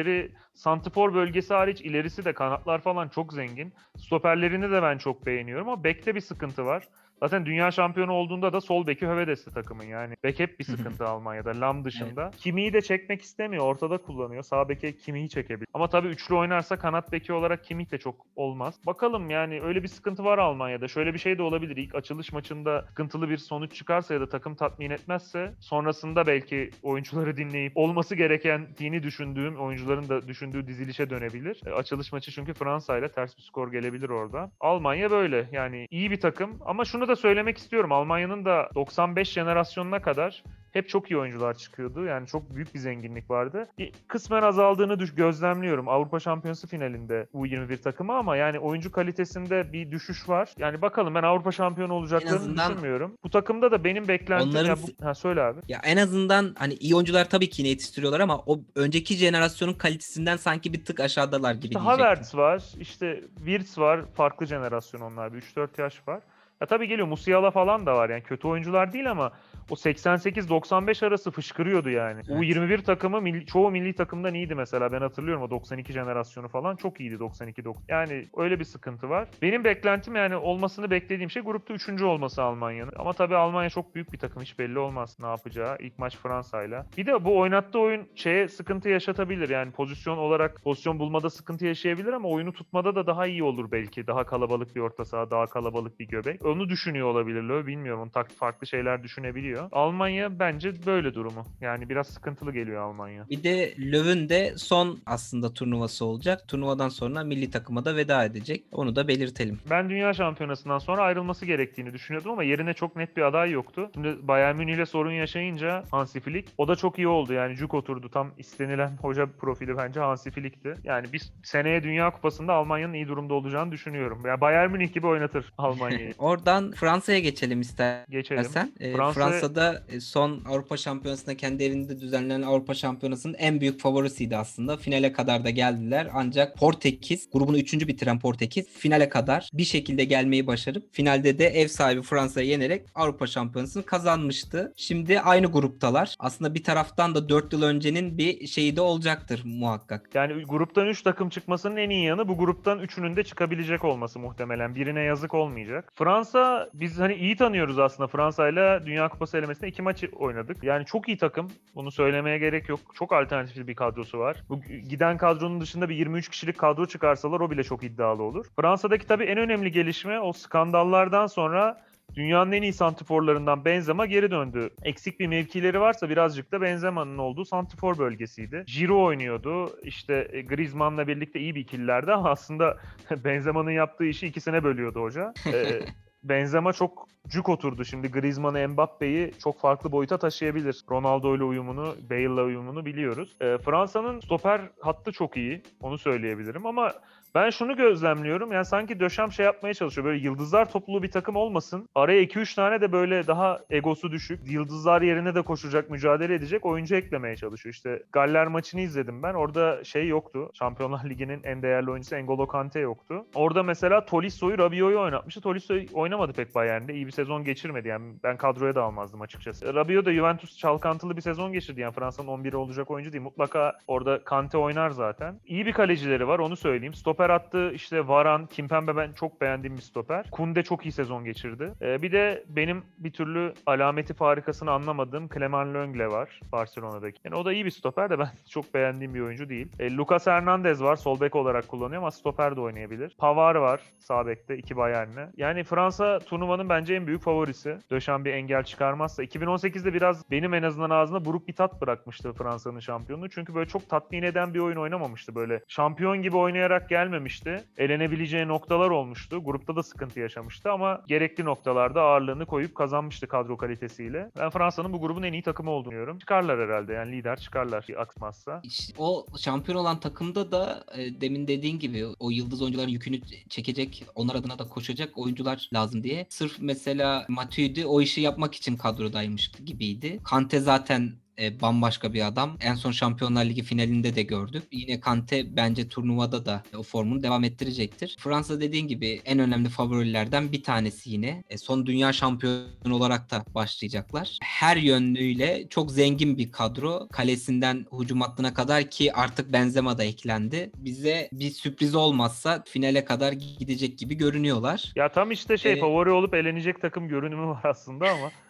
Santifor bölgesi hariç ilerisi de kanatlar falan çok zengin. Stoperlerini de ben çok beğeniyorum ama bekte bir sıkıntı var. Zaten dünya şampiyonu olduğunda da sol beki Hövedes'ti takımın yani. Bek hep bir sıkıntı Almanya'da. Lam dışında. Kimi'yi de çekmek istemiyor. Ortada kullanıyor. Sağ beke Kimi'yi çekebilir. Ama tabii üçlü oynarsa kanat beki olarak Kimi de çok olmaz. Bakalım yani öyle bir sıkıntı var Almanya'da. Şöyle bir şey de olabilir. İlk açılış maçında sıkıntılı bir sonuç çıkarsa ya da takım tatmin etmezse sonrasında belki oyuncuları dinleyip olması gereken dini düşündüğüm oyuncuların da düşündüğü dizilişe dönebilir. E, açılış maçı çünkü Fransa ile ters bir skor gelebilir orada. Almanya böyle yani iyi bir takım ama şunu da söylemek istiyorum. Almanya'nın da 95 jenerasyonuna kadar hep çok iyi oyuncular çıkıyordu. Yani çok büyük bir zenginlik vardı. Bir kısmen azaldığını düş gözlemliyorum. Avrupa Şampiyonası finalinde U21 takımı ama yani oyuncu kalitesinde bir düşüş var. Yani bakalım ben Avrupa şampiyonu olacaklarını azından- düşünmüyorum. Bu takımda da benim beklentim Onların ya bu... ha söyle abi. Ya en azından hani iyi oyuncular tabii ki yine yetiştiriyorlar ama o önceki jenerasyonun kalitesinden sanki bir tık aşağıdalar gibi İşte diyecektim. Havertz var, işte Wirtz var. Farklı jenerasyon onlar. Bir 3-4 yaş var. Ya tabii geliyor Musiala falan da var yani kötü oyuncular değil ama o 88-95 arası fışkırıyordu yani. Evet. U21 takımı milli- çoğu milli takımdan iyiydi mesela ben hatırlıyorum o 92 jenerasyonu falan çok iyiydi 92 90. Yani öyle bir sıkıntı var. Benim beklentim yani olmasını beklediğim şey grupta 3. olması Almanya'nın. Ama tabii Almanya çok büyük bir takım hiç belli olmaz ne yapacağı. İlk maç Fransa'yla. Bir de bu oynattığı oyun şeye sıkıntı yaşatabilir yani pozisyon olarak pozisyon bulmada sıkıntı yaşayabilir ama oyunu tutmada da daha iyi olur belki. Daha kalabalık bir orta saha, daha kalabalık bir göbek. Onu düşünüyor olabilir Löw bilmiyorum. Tak- farklı şeyler düşünebiliyor. Almanya bence böyle durumu. Yani biraz sıkıntılı geliyor Almanya. Bir de Löw'ün de son aslında turnuvası olacak. Turnuvadan sonra milli takıma da veda edecek. Onu da belirtelim. Ben dünya şampiyonasından sonra ayrılması gerektiğini düşünüyordum ama yerine çok net bir aday yoktu. Şimdi Bayern Münih ile sorun yaşayınca Hansi Flick o da çok iyi oldu yani cuk oturdu. Tam istenilen hoca profili bence Hansi Flick'ti. Yani bir seneye Dünya Kupası'nda Almanya'nın iyi durumda olacağını düşünüyorum. Ya Bayern Münih gibi oynatır Almanya'yı. Oradan Fransa'ya geçelim istersen. Geçelim. Ee, Fransa- Fransa'da e, son Avrupa Şampiyonası'nda kendi evinde düzenlenen Avrupa Şampiyonası'nın en büyük favorisiydi aslında. Finale kadar da geldiler. Ancak Portekiz, grubunu 3. bitiren Portekiz finale kadar bir şekilde gelmeyi başarıp finalde de ev sahibi Fransa'yı yenerek Avrupa Şampiyonası'nı kazanmıştı. Şimdi aynı gruptalar. Aslında bir taraftan da 4 yıl öncenin bir şeyi de olacaktır muhakkak. Yani gruptan 3 takım çıkmasının en iyi yanı bu gruptan 3'ünün de çıkabilecek olması muhtemelen. Birine yazık olmayacak. Fransa biz hani iyi tanıyoruz aslında. Fransa ile Dünya Kupası elemesinde iki maçı oynadık. Yani çok iyi takım. Bunu söylemeye gerek yok. Çok alternatifli bir kadrosu var. Bu giden kadronun dışında bir 23 kişilik kadro çıkarsalar o bile çok iddialı olur. Fransa'daki tabii en önemli gelişme o skandallardan sonra Dünyanın en iyi santiforlarından Benzema geri döndü. Eksik bir mevkileri varsa birazcık da Benzema'nın olduğu santifor bölgesiydi. Giroud oynuyordu. İşte e, Griezmann'la birlikte iyi bir ikililerdi ama aslında Benzema'nın yaptığı işi ikisine bölüyordu hoca. Ee, Benzema çok cuk oturdu şimdi. Griezmann'ı, Mbappe'yi çok farklı boyuta taşıyabilir. Ronaldo ile uyumunu, Bale'la uyumunu biliyoruz. Ee, Fransa'nın stoper hattı çok iyi. Onu söyleyebilirim ama ben şunu gözlemliyorum. Yani sanki Döşem şey yapmaya çalışıyor. Böyle yıldızlar topluluğu bir takım olmasın. Araya 2-3 tane de böyle daha egosu düşük. Yıldızlar yerine de koşacak, mücadele edecek oyuncu eklemeye çalışıyor. İşte Galler maçını izledim ben. Orada şey yoktu. Şampiyonlar Ligi'nin en değerli oyuncusu N'Golo Kante yoktu. Orada mesela Tolisso'yu Rabiot'u oynatmıştı. Tolisso oynamadı pek Bayern'de. İyi bir sezon geçirmedi. Yani ben kadroya da almazdım açıkçası. Rabiot da Juventus çalkantılı bir sezon geçirdi. Yani Fransa'nın 11'i olacak oyuncu değil. Mutlaka orada Kante oynar zaten. İyi bir kalecileri var onu söyleyeyim. Stoper attı işte Varan, Kimpembe ben çok beğendiğim bir stoper. Kunde çok iyi sezon geçirdi. Ee, bir de benim bir türlü alameti farikasını anlamadığım Clement Lenglet var Barcelona'daki. Yani o da iyi bir stoper de ben çok beğendiğim bir oyuncu değil. E, Lucas Hernandez var sol bek olarak kullanıyor ama stoper de oynayabilir. Pavard var sağ bekte iki Bayern'le. Yani Fransa turnuvanın bence en büyük favorisi. Döşen bir engel çıkarmazsa. 2018'de biraz benim en azından ağzımda buruk bir tat bırakmıştı Fransa'nın şampiyonluğu. Çünkü böyle çok tatmin eden bir oyun oynamamıştı. Böyle şampiyon gibi oynayarak gelmemişti. Elenebileceği noktalar olmuştu. Grupta da sıkıntı yaşamıştı ama gerekli noktalarda ağırlığını koyup kazanmıştı kadro kalitesiyle. Ben Fransa'nın bu grubun en iyi takımı olduğunu düşünüyorum. Çıkarlar herhalde yani lider çıkarlar aksmazsa. İşte o şampiyon olan takımda da e, demin dediğin gibi o yıldız oyuncuların yükünü çekecek, onlar adına da koşacak oyuncular lazım diye. Sırf mesela Matuidi o işi yapmak için kadrodaymış gibiydi. Kante zaten e, bambaşka bir adam. En son Şampiyonlar Ligi finalinde de gördük. Yine Kante bence turnuvada da o formunu devam ettirecektir. Fransa dediğin gibi en önemli favorilerden bir tanesi yine. E, son dünya şampiyonu olarak da başlayacaklar. Her yönlüyle çok zengin bir kadro. Kalesinden hücum hattına kadar ki artık Benzema da eklendi. Bize bir sürpriz olmazsa finale kadar gidecek gibi görünüyorlar. Ya tam işte şey Ee, favori olup elenecek takım görünümü var aslında ama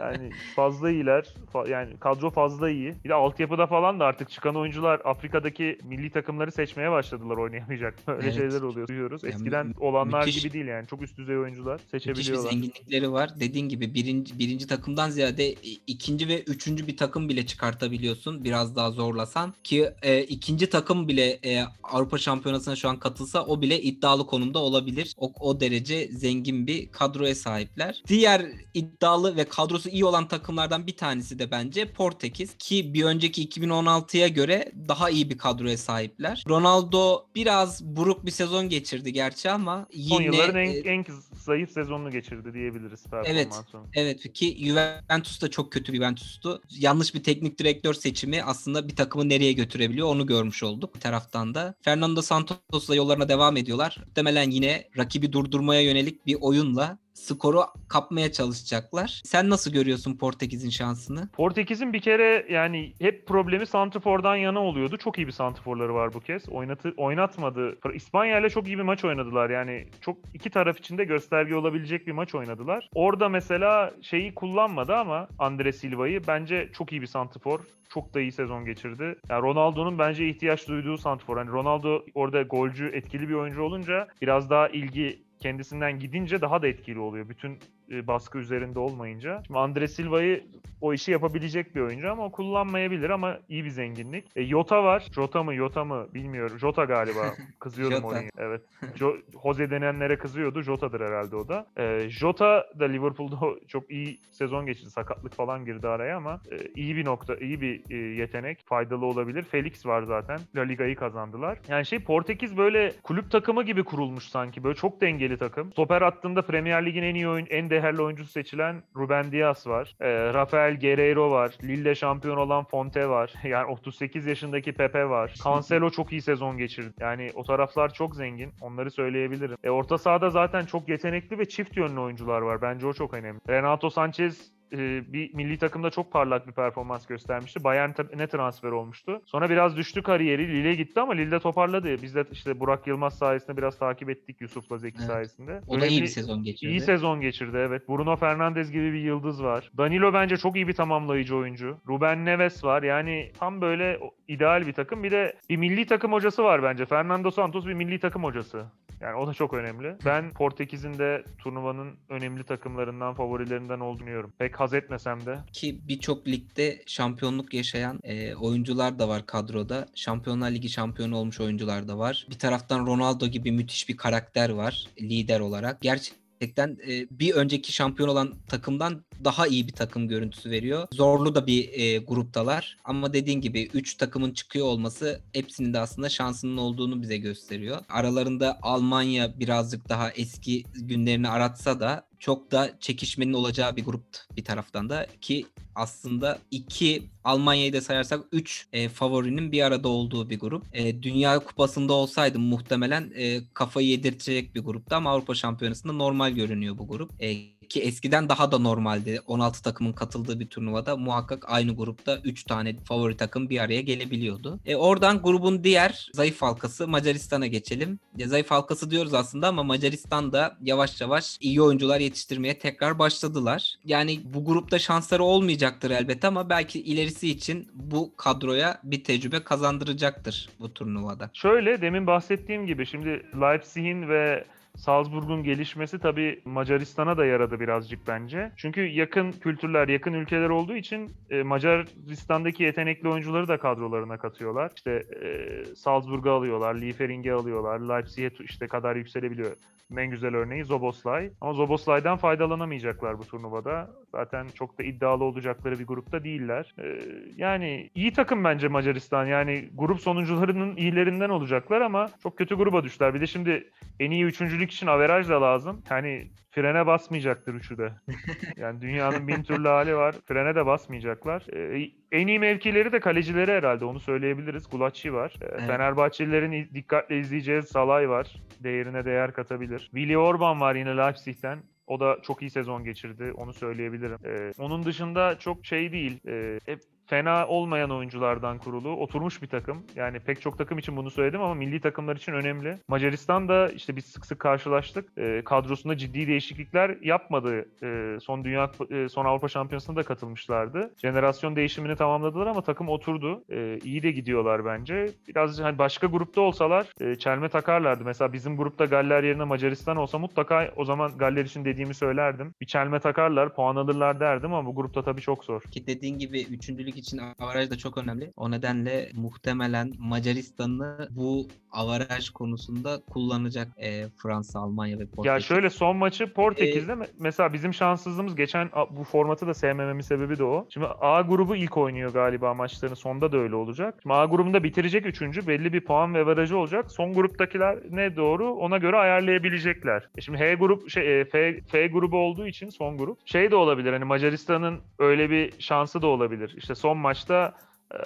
yani fazla iyiler. Fa- yani kadro fazla iyi. Bir de altyapıda falan da artık çıkan oyuncular Afrika'daki milli takımları seçmeye başladılar oynayamayacak. Öyle Evet. şeyler oluyor duyuyoruz. Ya Eskiden mü- olanlar müthiş- gibi değil yani. Çok üst düzey oyuncular Müthiş bir seçebiliyorlar. zenginlikleri var. Dediğin gibi birinci, birinci takımdan ziyade ikinci ve üçüncü bir takım bile çıkartabiliyorsun. Biraz daha zorlasan. Ki e, ikinci takım bile e, Avrupa Şampiyonası'na şu an katılsa o bile iddialı konumda olabilir. O, o derece zengin bir kadroya sahipler. Diğer iddialı ve kadrosu iyi olan takımlardan bir tanesi de bence Portekiz. Ki bir önceki 2016'ya göre daha iyi bir kadroya sahipler. Ronaldo biraz buruk bir sezon geçirdi gerçi ama Son yine... yılların e, en, en zayıf sezonunu geçirdi diyebiliriz performansını. Evet ki Juventus da çok kötü bir Juventus'tu. Yanlış bir teknik direktör seçimi aslında bir takımı nereye götürebiliyor onu görmüş olduk bir taraftan da. Fernando Santos'la yollarına devam ediyorlar. Muhtemelen yine rakibi durdurmaya yönelik bir oyunla skoru kapmaya çalışacaklar. Sen nasıl görüyorsun Portekiz'in şansını? Portekiz'in bir kere yani hep problemi Santrfor'dan yana oluyordu. Çok iyi bir Santrfor'ları var bu kez. Oynatı, oynatmadı. İspanya ile çok iyi bir maç oynadılar. Yani çok iki taraf için de gösterge olabilecek bir maç oynadılar. Orada mesela şeyi kullanmadı ama Andre Silva'yı bence çok iyi bir Santrfor. Çok da iyi sezon geçirdi. Yani Ronaldo'nun bence ihtiyaç duyduğu Santrfor. Hani Ronaldo orada golcü, etkili bir oyuncu olunca biraz daha ilgi kendisinden gidince daha da etkili oluyor. Bütün baskı üzerinde olmayınca. Şimdi Andre Silva'yı o işi yapabilecek bir oyuncu ama o kullanmayabilir ama iyi bir zenginlik. E, Jota var. Jota mı Jota mı bilmiyorum. Jota galiba. Kızıyordum Jota. Evet. Jo- Jose denenlere kızıyordu. Jota'dır herhalde o da. E, Jota da Liverpool'da çok iyi sezon geçirdi. Sakatlık falan girdi araya ama e, iyi bir nokta, iyi bir e, yetenek. Faydalı olabilir. Felix var zaten. La Liga'yı kazandılar. Yani şey Portekiz böyle kulüp takımı gibi kurulmuş sanki. Böyle çok dengeli takım. Stoper hattında Premier Lig'in en iyi oyun, en değerli oyuncusu seçilen Ruben Dias var. E, Rafael Guerreiro var. Lille şampiyon olan Fonte var. Yani 38 yaşındaki Pepe var. Cancelo çok iyi sezon geçirdi. Yani o taraflar çok zengin. Onları söyleyebilirim. E, orta sahada zaten çok yetenekli ve çift yönlü oyuncular var. Bence o çok önemli. Renato Sanchez e, bir milli takımda çok parlak bir performans göstermişti. Bayern ne transfer olmuştu. Sonra biraz düştü kariyeri. Lille gitti ama Lille toparladı. Biz de işte Burak Yılmaz sayesinde biraz takip ettik Yusuf'la Zeki Evet. sayesinde. O da iyi Önemli- bir sezon geçirdi. İyi sezon geçirdi evet. Bruno Fernandes gibi bir yıldız var. Danilo bence çok iyi bir tamamlayıcı oyuncu. Ruben Neves var. Yani tam böyle ideal bir takım. Bir de bir milli takım hocası var bence. Fernando Santos bir milli takım hocası. Yani o da çok önemli. Ben Portekiz'in de turnuvanın önemli takımlarından, favorilerinden olduğunu düşünüyorum. Pek haz etmesem de. ki birçok ligde şampiyonluk yaşayan e, oyuncular da var kadroda. Şampiyonlar Ligi şampiyonu olmuş oyuncular da var. Bir taraftan Ronaldo gibi müthiş bir karakter var lider olarak. Gerçekten e, bir önceki şampiyon olan takımdan daha iyi bir takım görüntüsü veriyor. Zorlu da bir e, gruptalar ama dediğin gibi 3 takımın çıkıyor olması hepsinin de aslında şansının olduğunu bize gösteriyor. Aralarında Almanya birazcık daha eski günlerini aratsa da çok da çekişmenin olacağı bir grup bir taraftan da ki aslında iki Almanya'yı da sayarsak 3 favorinin bir arada olduğu bir grup. E, Dünya Kupası'nda olsaydı muhtemelen e, kafayı yedirtecek bir grupta ama Avrupa Şampiyonası'nda normal görünüyor bu grup. E, ki eskiden daha da normaldi. 16 takımın katıldığı bir turnuvada muhakkak aynı grupta 3 tane favori takım bir araya gelebiliyordu. E, oradan grubun diğer zayıf halkası Macaristan'a geçelim. Ya, zayıf halkası diyoruz aslında ama Macaristan da yavaş yavaş iyi oyuncular yetiştirmeye tekrar başladılar. Yani bu grupta şansları olmayacaktır elbette ama belki ilerisi için bu kadroya bir tecrübe kazandıracaktır bu turnuvada. Şöyle demin bahsettiğim gibi şimdi Leipzig'in ve Salzburg'un gelişmesi tabii Macaristan'a da yaradı birazcık bence. Çünkü yakın kültürler, yakın ülkeler olduğu için e, Macaristan'daki yetenekli oyuncuları da kadrolarına katıyorlar. İşte e, Salzburg'u alıyorlar, Liefering'i alıyorlar, Leipzig'e işte kadar yükselebiliyor. En güzel örneği Zoboslay. Ama Zoboslay'dan faydalanamayacaklar bu turnuvada. Zaten çok da iddialı olacakları bir grupta değiller. E, yani iyi takım bence Macaristan. Yani grup sonuncularının iyilerinden olacaklar ama çok kötü gruba düştüler. Bir de şimdi en iyi üçüncülük Üçüncülük için averaj da lazım. Hani frene basmayacaktır üçü de. Yani dünyanın bin türlü hali var. Frene de basmayacaklar. Ee, en iyi mevkileri de kalecileri herhalde onu söyleyebiliriz. Gulacci var. Ee, Evet. Fenerbahçelilerin dikkatle izleyeceği Salay var. Değerine değer katabilir. Willi Orban var yine Leipzig'ten. O da çok iyi sezon geçirdi. Onu söyleyebilirim. Ee, onun dışında çok şey değil. Ee, hep fena olmayan oyunculardan kurulu. Oturmuş bir takım. Yani pek çok takım için bunu söyledim ama milli takımlar için önemli. Macaristan da işte biz sık sık karşılaştık. Ee, kadrosunda ciddi değişiklikler yapmadı. Ee, son Dünya e, son Avrupa Şampiyonası'na da katılmışlardı. Jenerasyon değişimini tamamladılar ama takım oturdu. Ee, iyi de gidiyorlar bence. Biraz hani başka grupta olsalar e, çelme takarlardı. Mesela bizim grupta Galler yerine Macaristan olsa mutlaka o zaman Galler için dediğimi söylerdim. Bir çelme takarlar, puan alırlar derdim ama bu grupta tabii çok zor. Ki dediğin gibi üçüncülük için avaraj da çok önemli. O nedenle muhtemelen Macaristan'ı bu avaraj konusunda kullanacak e, Fransa, Almanya ve Portekiz. Ya şöyle son maçı Portekiz'de me- mesela bizim şanssızlığımız geçen bu formatı da sevmememin sebebi de o. Şimdi A grubu ilk oynuyor galiba maçların sonda da öyle olacak. Şimdi A grubunda bitirecek üçüncü belli bir puan ve avarajı olacak. Son gruptakiler ne doğru ona göre ayarlayabilecekler. E şimdi H grup şey e, F, F grubu olduğu için son grup şey de olabilir hani Macaristan'ın öyle bir şansı da olabilir. İşte son maçta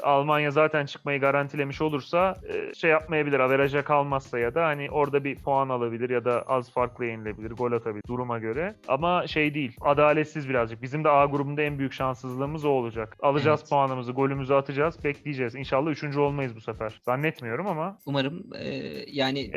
Almanya zaten çıkmayı garantilemiş olursa e, şey yapmayabilir, averaja kalmazsa ya da hani orada bir puan alabilir ya da az farklı yenilebilir, gol atabilir duruma göre. Ama şey değil, adaletsiz birazcık. Bizim de A grubunda en büyük şanssızlığımız o olacak. Alacağız Evet. puanımızı, golümüzü atacağız, bekleyeceğiz. İnşallah üçüncü olmayız bu sefer. Zannetmiyorum ama Umarım e, yani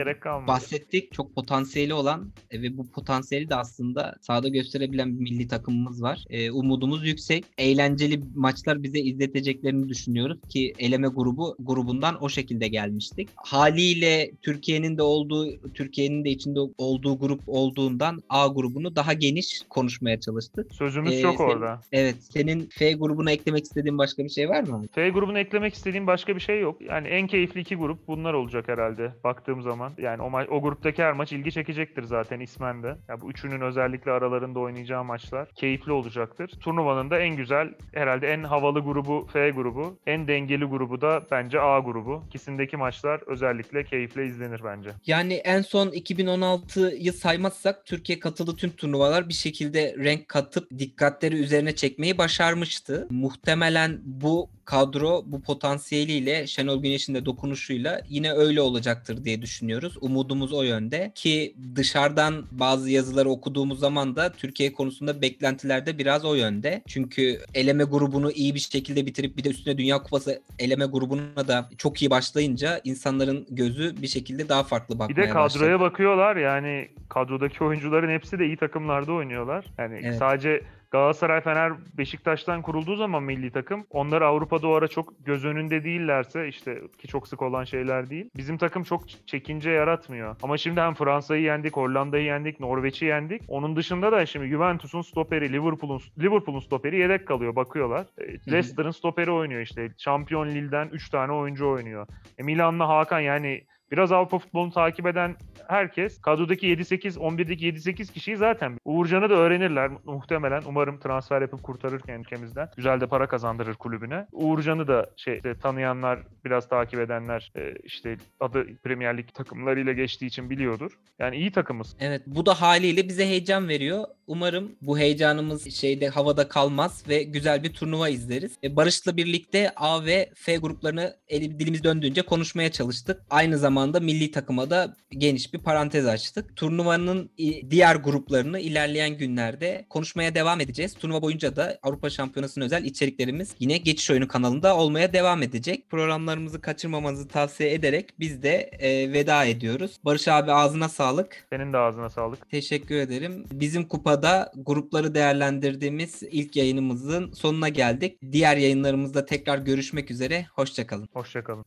bahsettik çok potansiyeli olan e, ve bu potansiyeli de aslında sahada gösterebilen bir milli takımımız var. E, umudumuz yüksek. Eğlenceli maçlar bize izleteceklerini düşünüyoruz ki eleme grubu grubundan o şekilde gelmiştik. Haliyle Türkiye'nin de olduğu Türkiye'nin de içinde olduğu grup olduğundan A grubunu daha geniş konuşmaya çalıştık. Sözümüz Ee, yok sen- orada. Evet, senin F grubuna eklemek istediğin başka bir şey var mı? F grubuna eklemek istediğim başka bir şey yok. Yani en keyifli iki grup bunlar olacak herhalde baktığım zaman. Yani o, ma- o gruptaki her maç ilgi çekecektir zaten ismen de. Ya bu üçünün özellikle aralarında oynayacağı maçlar keyifli olacaktır. Turnuvanın da en güzel herhalde en havalı grubu F grubu. En dengeli grubu da bence A grubu. İkisindeki maçlar özellikle keyifle izlenir bence. Yani en son 2016'yı saymazsak Türkiye katıldığı tüm turnuvalar bir şekilde renk katıp dikkatleri üzerine çekmeyi başarmıştı. Muhtemelen bu kadro bu potansiyeliyle Şenol Güneş'in de dokunuşuyla yine öyle olacaktır diye düşünüyoruz. Umudumuz o yönde ki dışarıdan bazı yazıları okuduğumuz zaman da Türkiye konusunda beklentiler de biraz o yönde. Çünkü eleme grubunu iyi bir şekilde bitirip bir de üstüne Dünya Kupası eleme grubuna da çok iyi başlayınca insanların gözü bir şekilde daha farklı Bir bakmaya de kadroya başladı. bakıyorlar yani kadrodaki oyuncuların hepsi de iyi takımlarda oynuyorlar. Yani Evet. sadece Galatasaray, Fener, Beşiktaş'tan kurulduğu zaman milli takım onlar Avrupa'da o ara çok göz önünde değillerse işte ki çok sık olan şeyler değil. Bizim takım çok çekince yaratmıyor. Ama şimdi hem Fransa'yı yendik, Hollanda'yı yendik, Norveç'i yendik. Onun dışında da şimdi Juventus'un stoperi, Liverpool'un Liverpool'un stoperi yedek kalıyor bakıyorlar. E. Leicester'ın stoperi oynuyor işte. Şampiyon Lille'den 3 tane oyuncu oynuyor. E, Milan'la Hakan yani Biraz Avrupa futbolunu takip eden herkes kadrodaki 7-8, 11'deki 7-8 kişiyi zaten Uğurcan'ı da öğrenirler muhtemelen. Umarım transfer yapıp kurtarırken ülkemizden. Güzel de para kazandırır kulübüne. Uğurcan'ı da şey işte tanıyanlar, biraz takip edenler e, işte adı Premier Lig takımlarıyla geçtiği için biliyordur. Yani iyi takımız. Evet bu da haliyle bize heyecan veriyor. Umarım bu heyecanımız şeyde havada kalmaz ve güzel bir turnuva izleriz. E, Barış'la birlikte A ve F gruplarını eli, dilimiz döndüğünce konuşmaya çalıştık. Aynı zamanda milli takıma da geniş bir parantez açtık. Turnuvanın diğer gruplarını ilerleyen günlerde konuşmaya devam edeceğiz. Turnuva boyunca da Avrupa Şampiyonası'nın özel içeriklerimiz yine Geçiş Oyunu kanalında olmaya devam edecek. Programlarımızı kaçırmamanızı tavsiye ederek biz de e, veda ediyoruz. Barış abi ağzına sağlık. Senin de ağzına sağlık. Teşekkür ederim. Bizim kupada grupları değerlendirdiğimiz ilk yayınımızın sonuna geldik. Diğer yayınlarımızda tekrar görüşmek üzere. Hoşçakalın. Hoşçakalın.